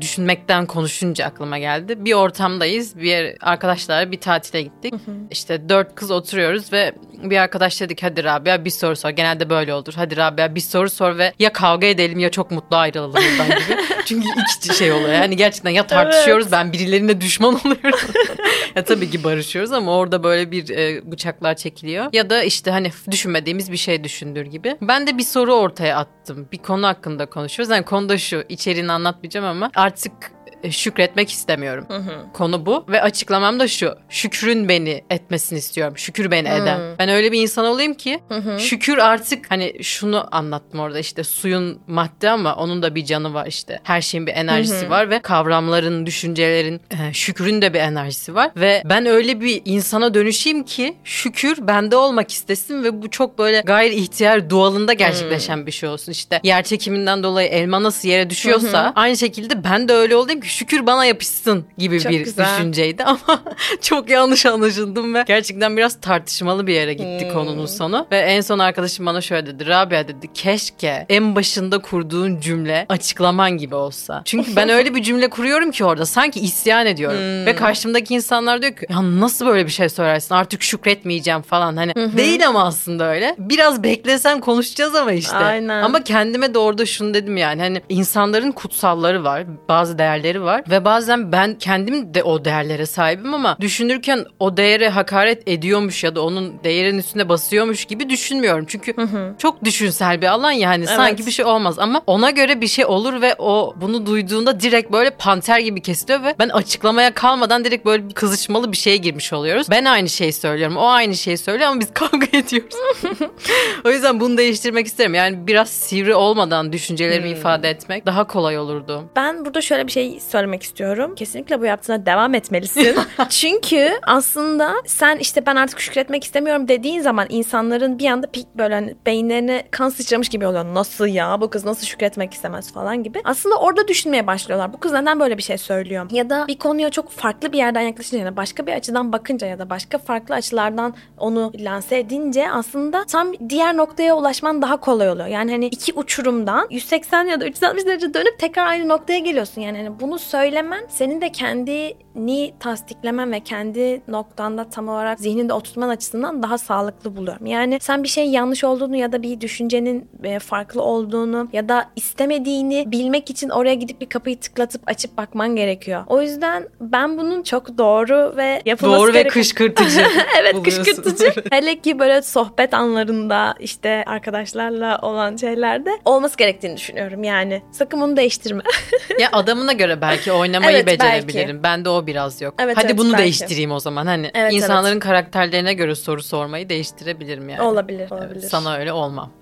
düşünmekten konuşunca aklıma geldi. Bir ortamdayız. Bir yer, arkadaşlarla bir tatile gittik. İşte dört kız oturuyoruz ve bir arkadaş dedik hadi Rabia bir soru sor. Genelde böyle olur. Hadi Rabia bir soru sor ve ya kavga edelim ya çok mutlu ayrılalım buradan gibi. Çünkü iki şey oluyor. Yani gerçekten ya *laughs* tartışıyoruz ben birilerine düşman oluyorum. *laughs* ya tabii ki barışıyoruz ama orada böyle bir e, bıçaklar çekiliyor. Ya da işte hani düşünmediğimiz bir şey düşündür gibi. Ben de bir soru ortaya attım. Bir konu hakkında konuşuyoruz. Yani konu da şu. içeriğini anlatmayacağım ama artık şükretmek istemiyorum. Konu bu ve açıklamam da şu. Şükrün beni etmesini istiyorum. Şükür beni eden. Ben öyle bir insan olayım ki şükür artık hani şunu anlattım orada işte suyun madde ama onun da bir canı var işte. Her şeyin bir enerjisi var ve kavramların, düşüncelerin, e, şükrün de bir enerjisi var ve ben öyle bir insana dönüşeyim ki şükür bende olmak istesin ve bu çok böyle gayri ihtiyar doğalında gerçekleşen bir şey olsun. İşte yer çekiminden dolayı elma nasıl yere düşüyorsa aynı şekilde ben de öyle olayım ki şükür bana yapışsın gibi Çok bir güzel. düşünceydi *laughs* ama çok yanlış anlaşıldım ve gerçekten biraz tartışmalı bir yere gitti Hmm. konunun sonu. Ve en son arkadaşım bana şöyle dedi. Rabia dedi keşke en başında kurduğun cümle açıklaman gibi olsa. Çünkü ben *laughs* öyle bir cümle kuruyorum ki orada sanki isyan ediyorum. Hmm. Ve karşımdaki insanlar diyor ki ya nasıl böyle bir şey söylersin artık şükretmeyeceğim falan. Hani değil ama aslında öyle. Biraz beklesen konuşacağız ama işte. Aynen. Ama kendime de orada şunu dedim yani hani insanların kutsalları var, bazı değerleri var ve bazen ben kendim de o değerlere sahibim ama düşünürken o değere hakaret ediyormuş ya da onun değerin üstüne basıyormuş gibi düşünmüyorum. Çünkü çok düşünsel bir alan ya hani sanki bir şey olmaz ama ona göre bir şey olur ve o bunu duyduğunda direkt böyle panter gibi kesiliyor ve ben açıklamaya kalmadan direkt böyle bir kızışmalı bir şeye girmiş oluyoruz. Ben aynı şeyi söylüyorum, o aynı şeyi söylüyor ama biz *laughs* kavga ediyoruz. O yüzden bunu değiştirmek isterim. Yani biraz sivri olmadan düşüncelerimi ifade etmek daha kolay olurdu. Ben burada şöyle bir şey söylemek istiyorum. Kesinlikle bu yaptığına devam etmelisin. *laughs* Çünkü aslında sen işte ben artık şükretmek istemiyorum dediğin zaman insanların bir anda pik böyle hani beyinlerine kan sıçramış gibi oluyor. Nasıl ya bu kız nasıl şükretmek istemez falan gibi. Aslında orada düşünmeye başlıyorlar. Bu kız neden böyle bir şey söylüyor? Ya da bir konuya çok farklı bir yerden yaklaşınca ya da başka bir açıdan bakınca ya da başka farklı açılardan onu lanse edince aslında tam diğer noktaya ulaşman daha kolay oluyor. Yani hani iki uçurumdan 180 ya da 360 derece dönüp tekrar aynı noktaya geliyorsun. Yani hani bunu söylemen senin de kendini tasdiklemen ve kendi noktanda tam olarak zihninde oturtman açısından daha sağlıklı buluyorum. Yani sen bir şeyin yanlış olduğunu ya da bir düşüncenin e, farklı olduğunu ya da istemediğini bilmek için oraya gidip bir kapıyı tıklatıp açıp bakman gerekiyor. O yüzden ben bunun çok doğru ve yapılması Doğru ve kışkırtıcı. *laughs* evet buluyorsun. kışkırtıcı. Hele ki böyle sohbet anlarında işte arkadaşlarla olan şeylerde olması gerektiğini düşünüyorum yani. Sakın bunu değiştirme. ya adamına göre belki oynamayı Evet, becerebilirim. Bende o biraz yok. Evet, Hadi evet, bunu belki. değiştireyim o zaman. Hani Evet, insanların karakterlerine göre soru sormayı değiştirebilirim yani. olabilir, Evet, olabilir. sana öyle olmam.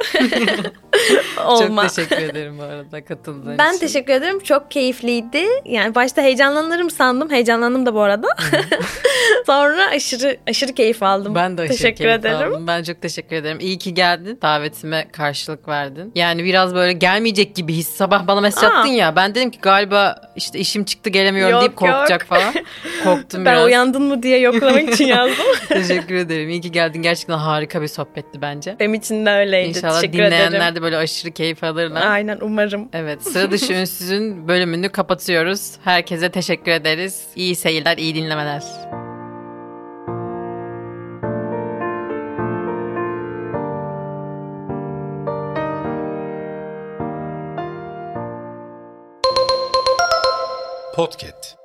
Olma. *laughs* Çok teşekkür ederim bu arada katıldığın Ben için. teşekkür ederim. Çok keyifliydi. Yani başta heyecanlanırım sandım. Heyecanlandım da bu arada. *laughs* Sonra aşırı aşırı keyif aldım. Ben de aşırı teşekkür keyif ederim. aldım. Ben çok teşekkür ederim. İyi ki geldin. Davetime karşılık verdin. Yani biraz böyle gelmeyecek gibi his. Sabah bana mesaj Aa. attın ya. Ben dedim ki galiba işte işim çıktı gelemiyorum Yok, deyip korkacak yok. falan. *laughs* Korktum Ben biraz. uyandın mı diye yoklamak için *laughs* yazdım. *laughs* teşekkür ederim. İyi ki geldin. Gerçekten harika bir sohbetti bence. Benim için de öyleydi. İnşallah teşekkür dinleyenler ederim. de böyle aşırı keyif alırlar. Aynen umarım. Evet sıra dışı ünsüzün bölümünü kapatıyoruz. Herkese teşekkür ederiz. İyi seyirler, iyi dinlemeler. Podcast.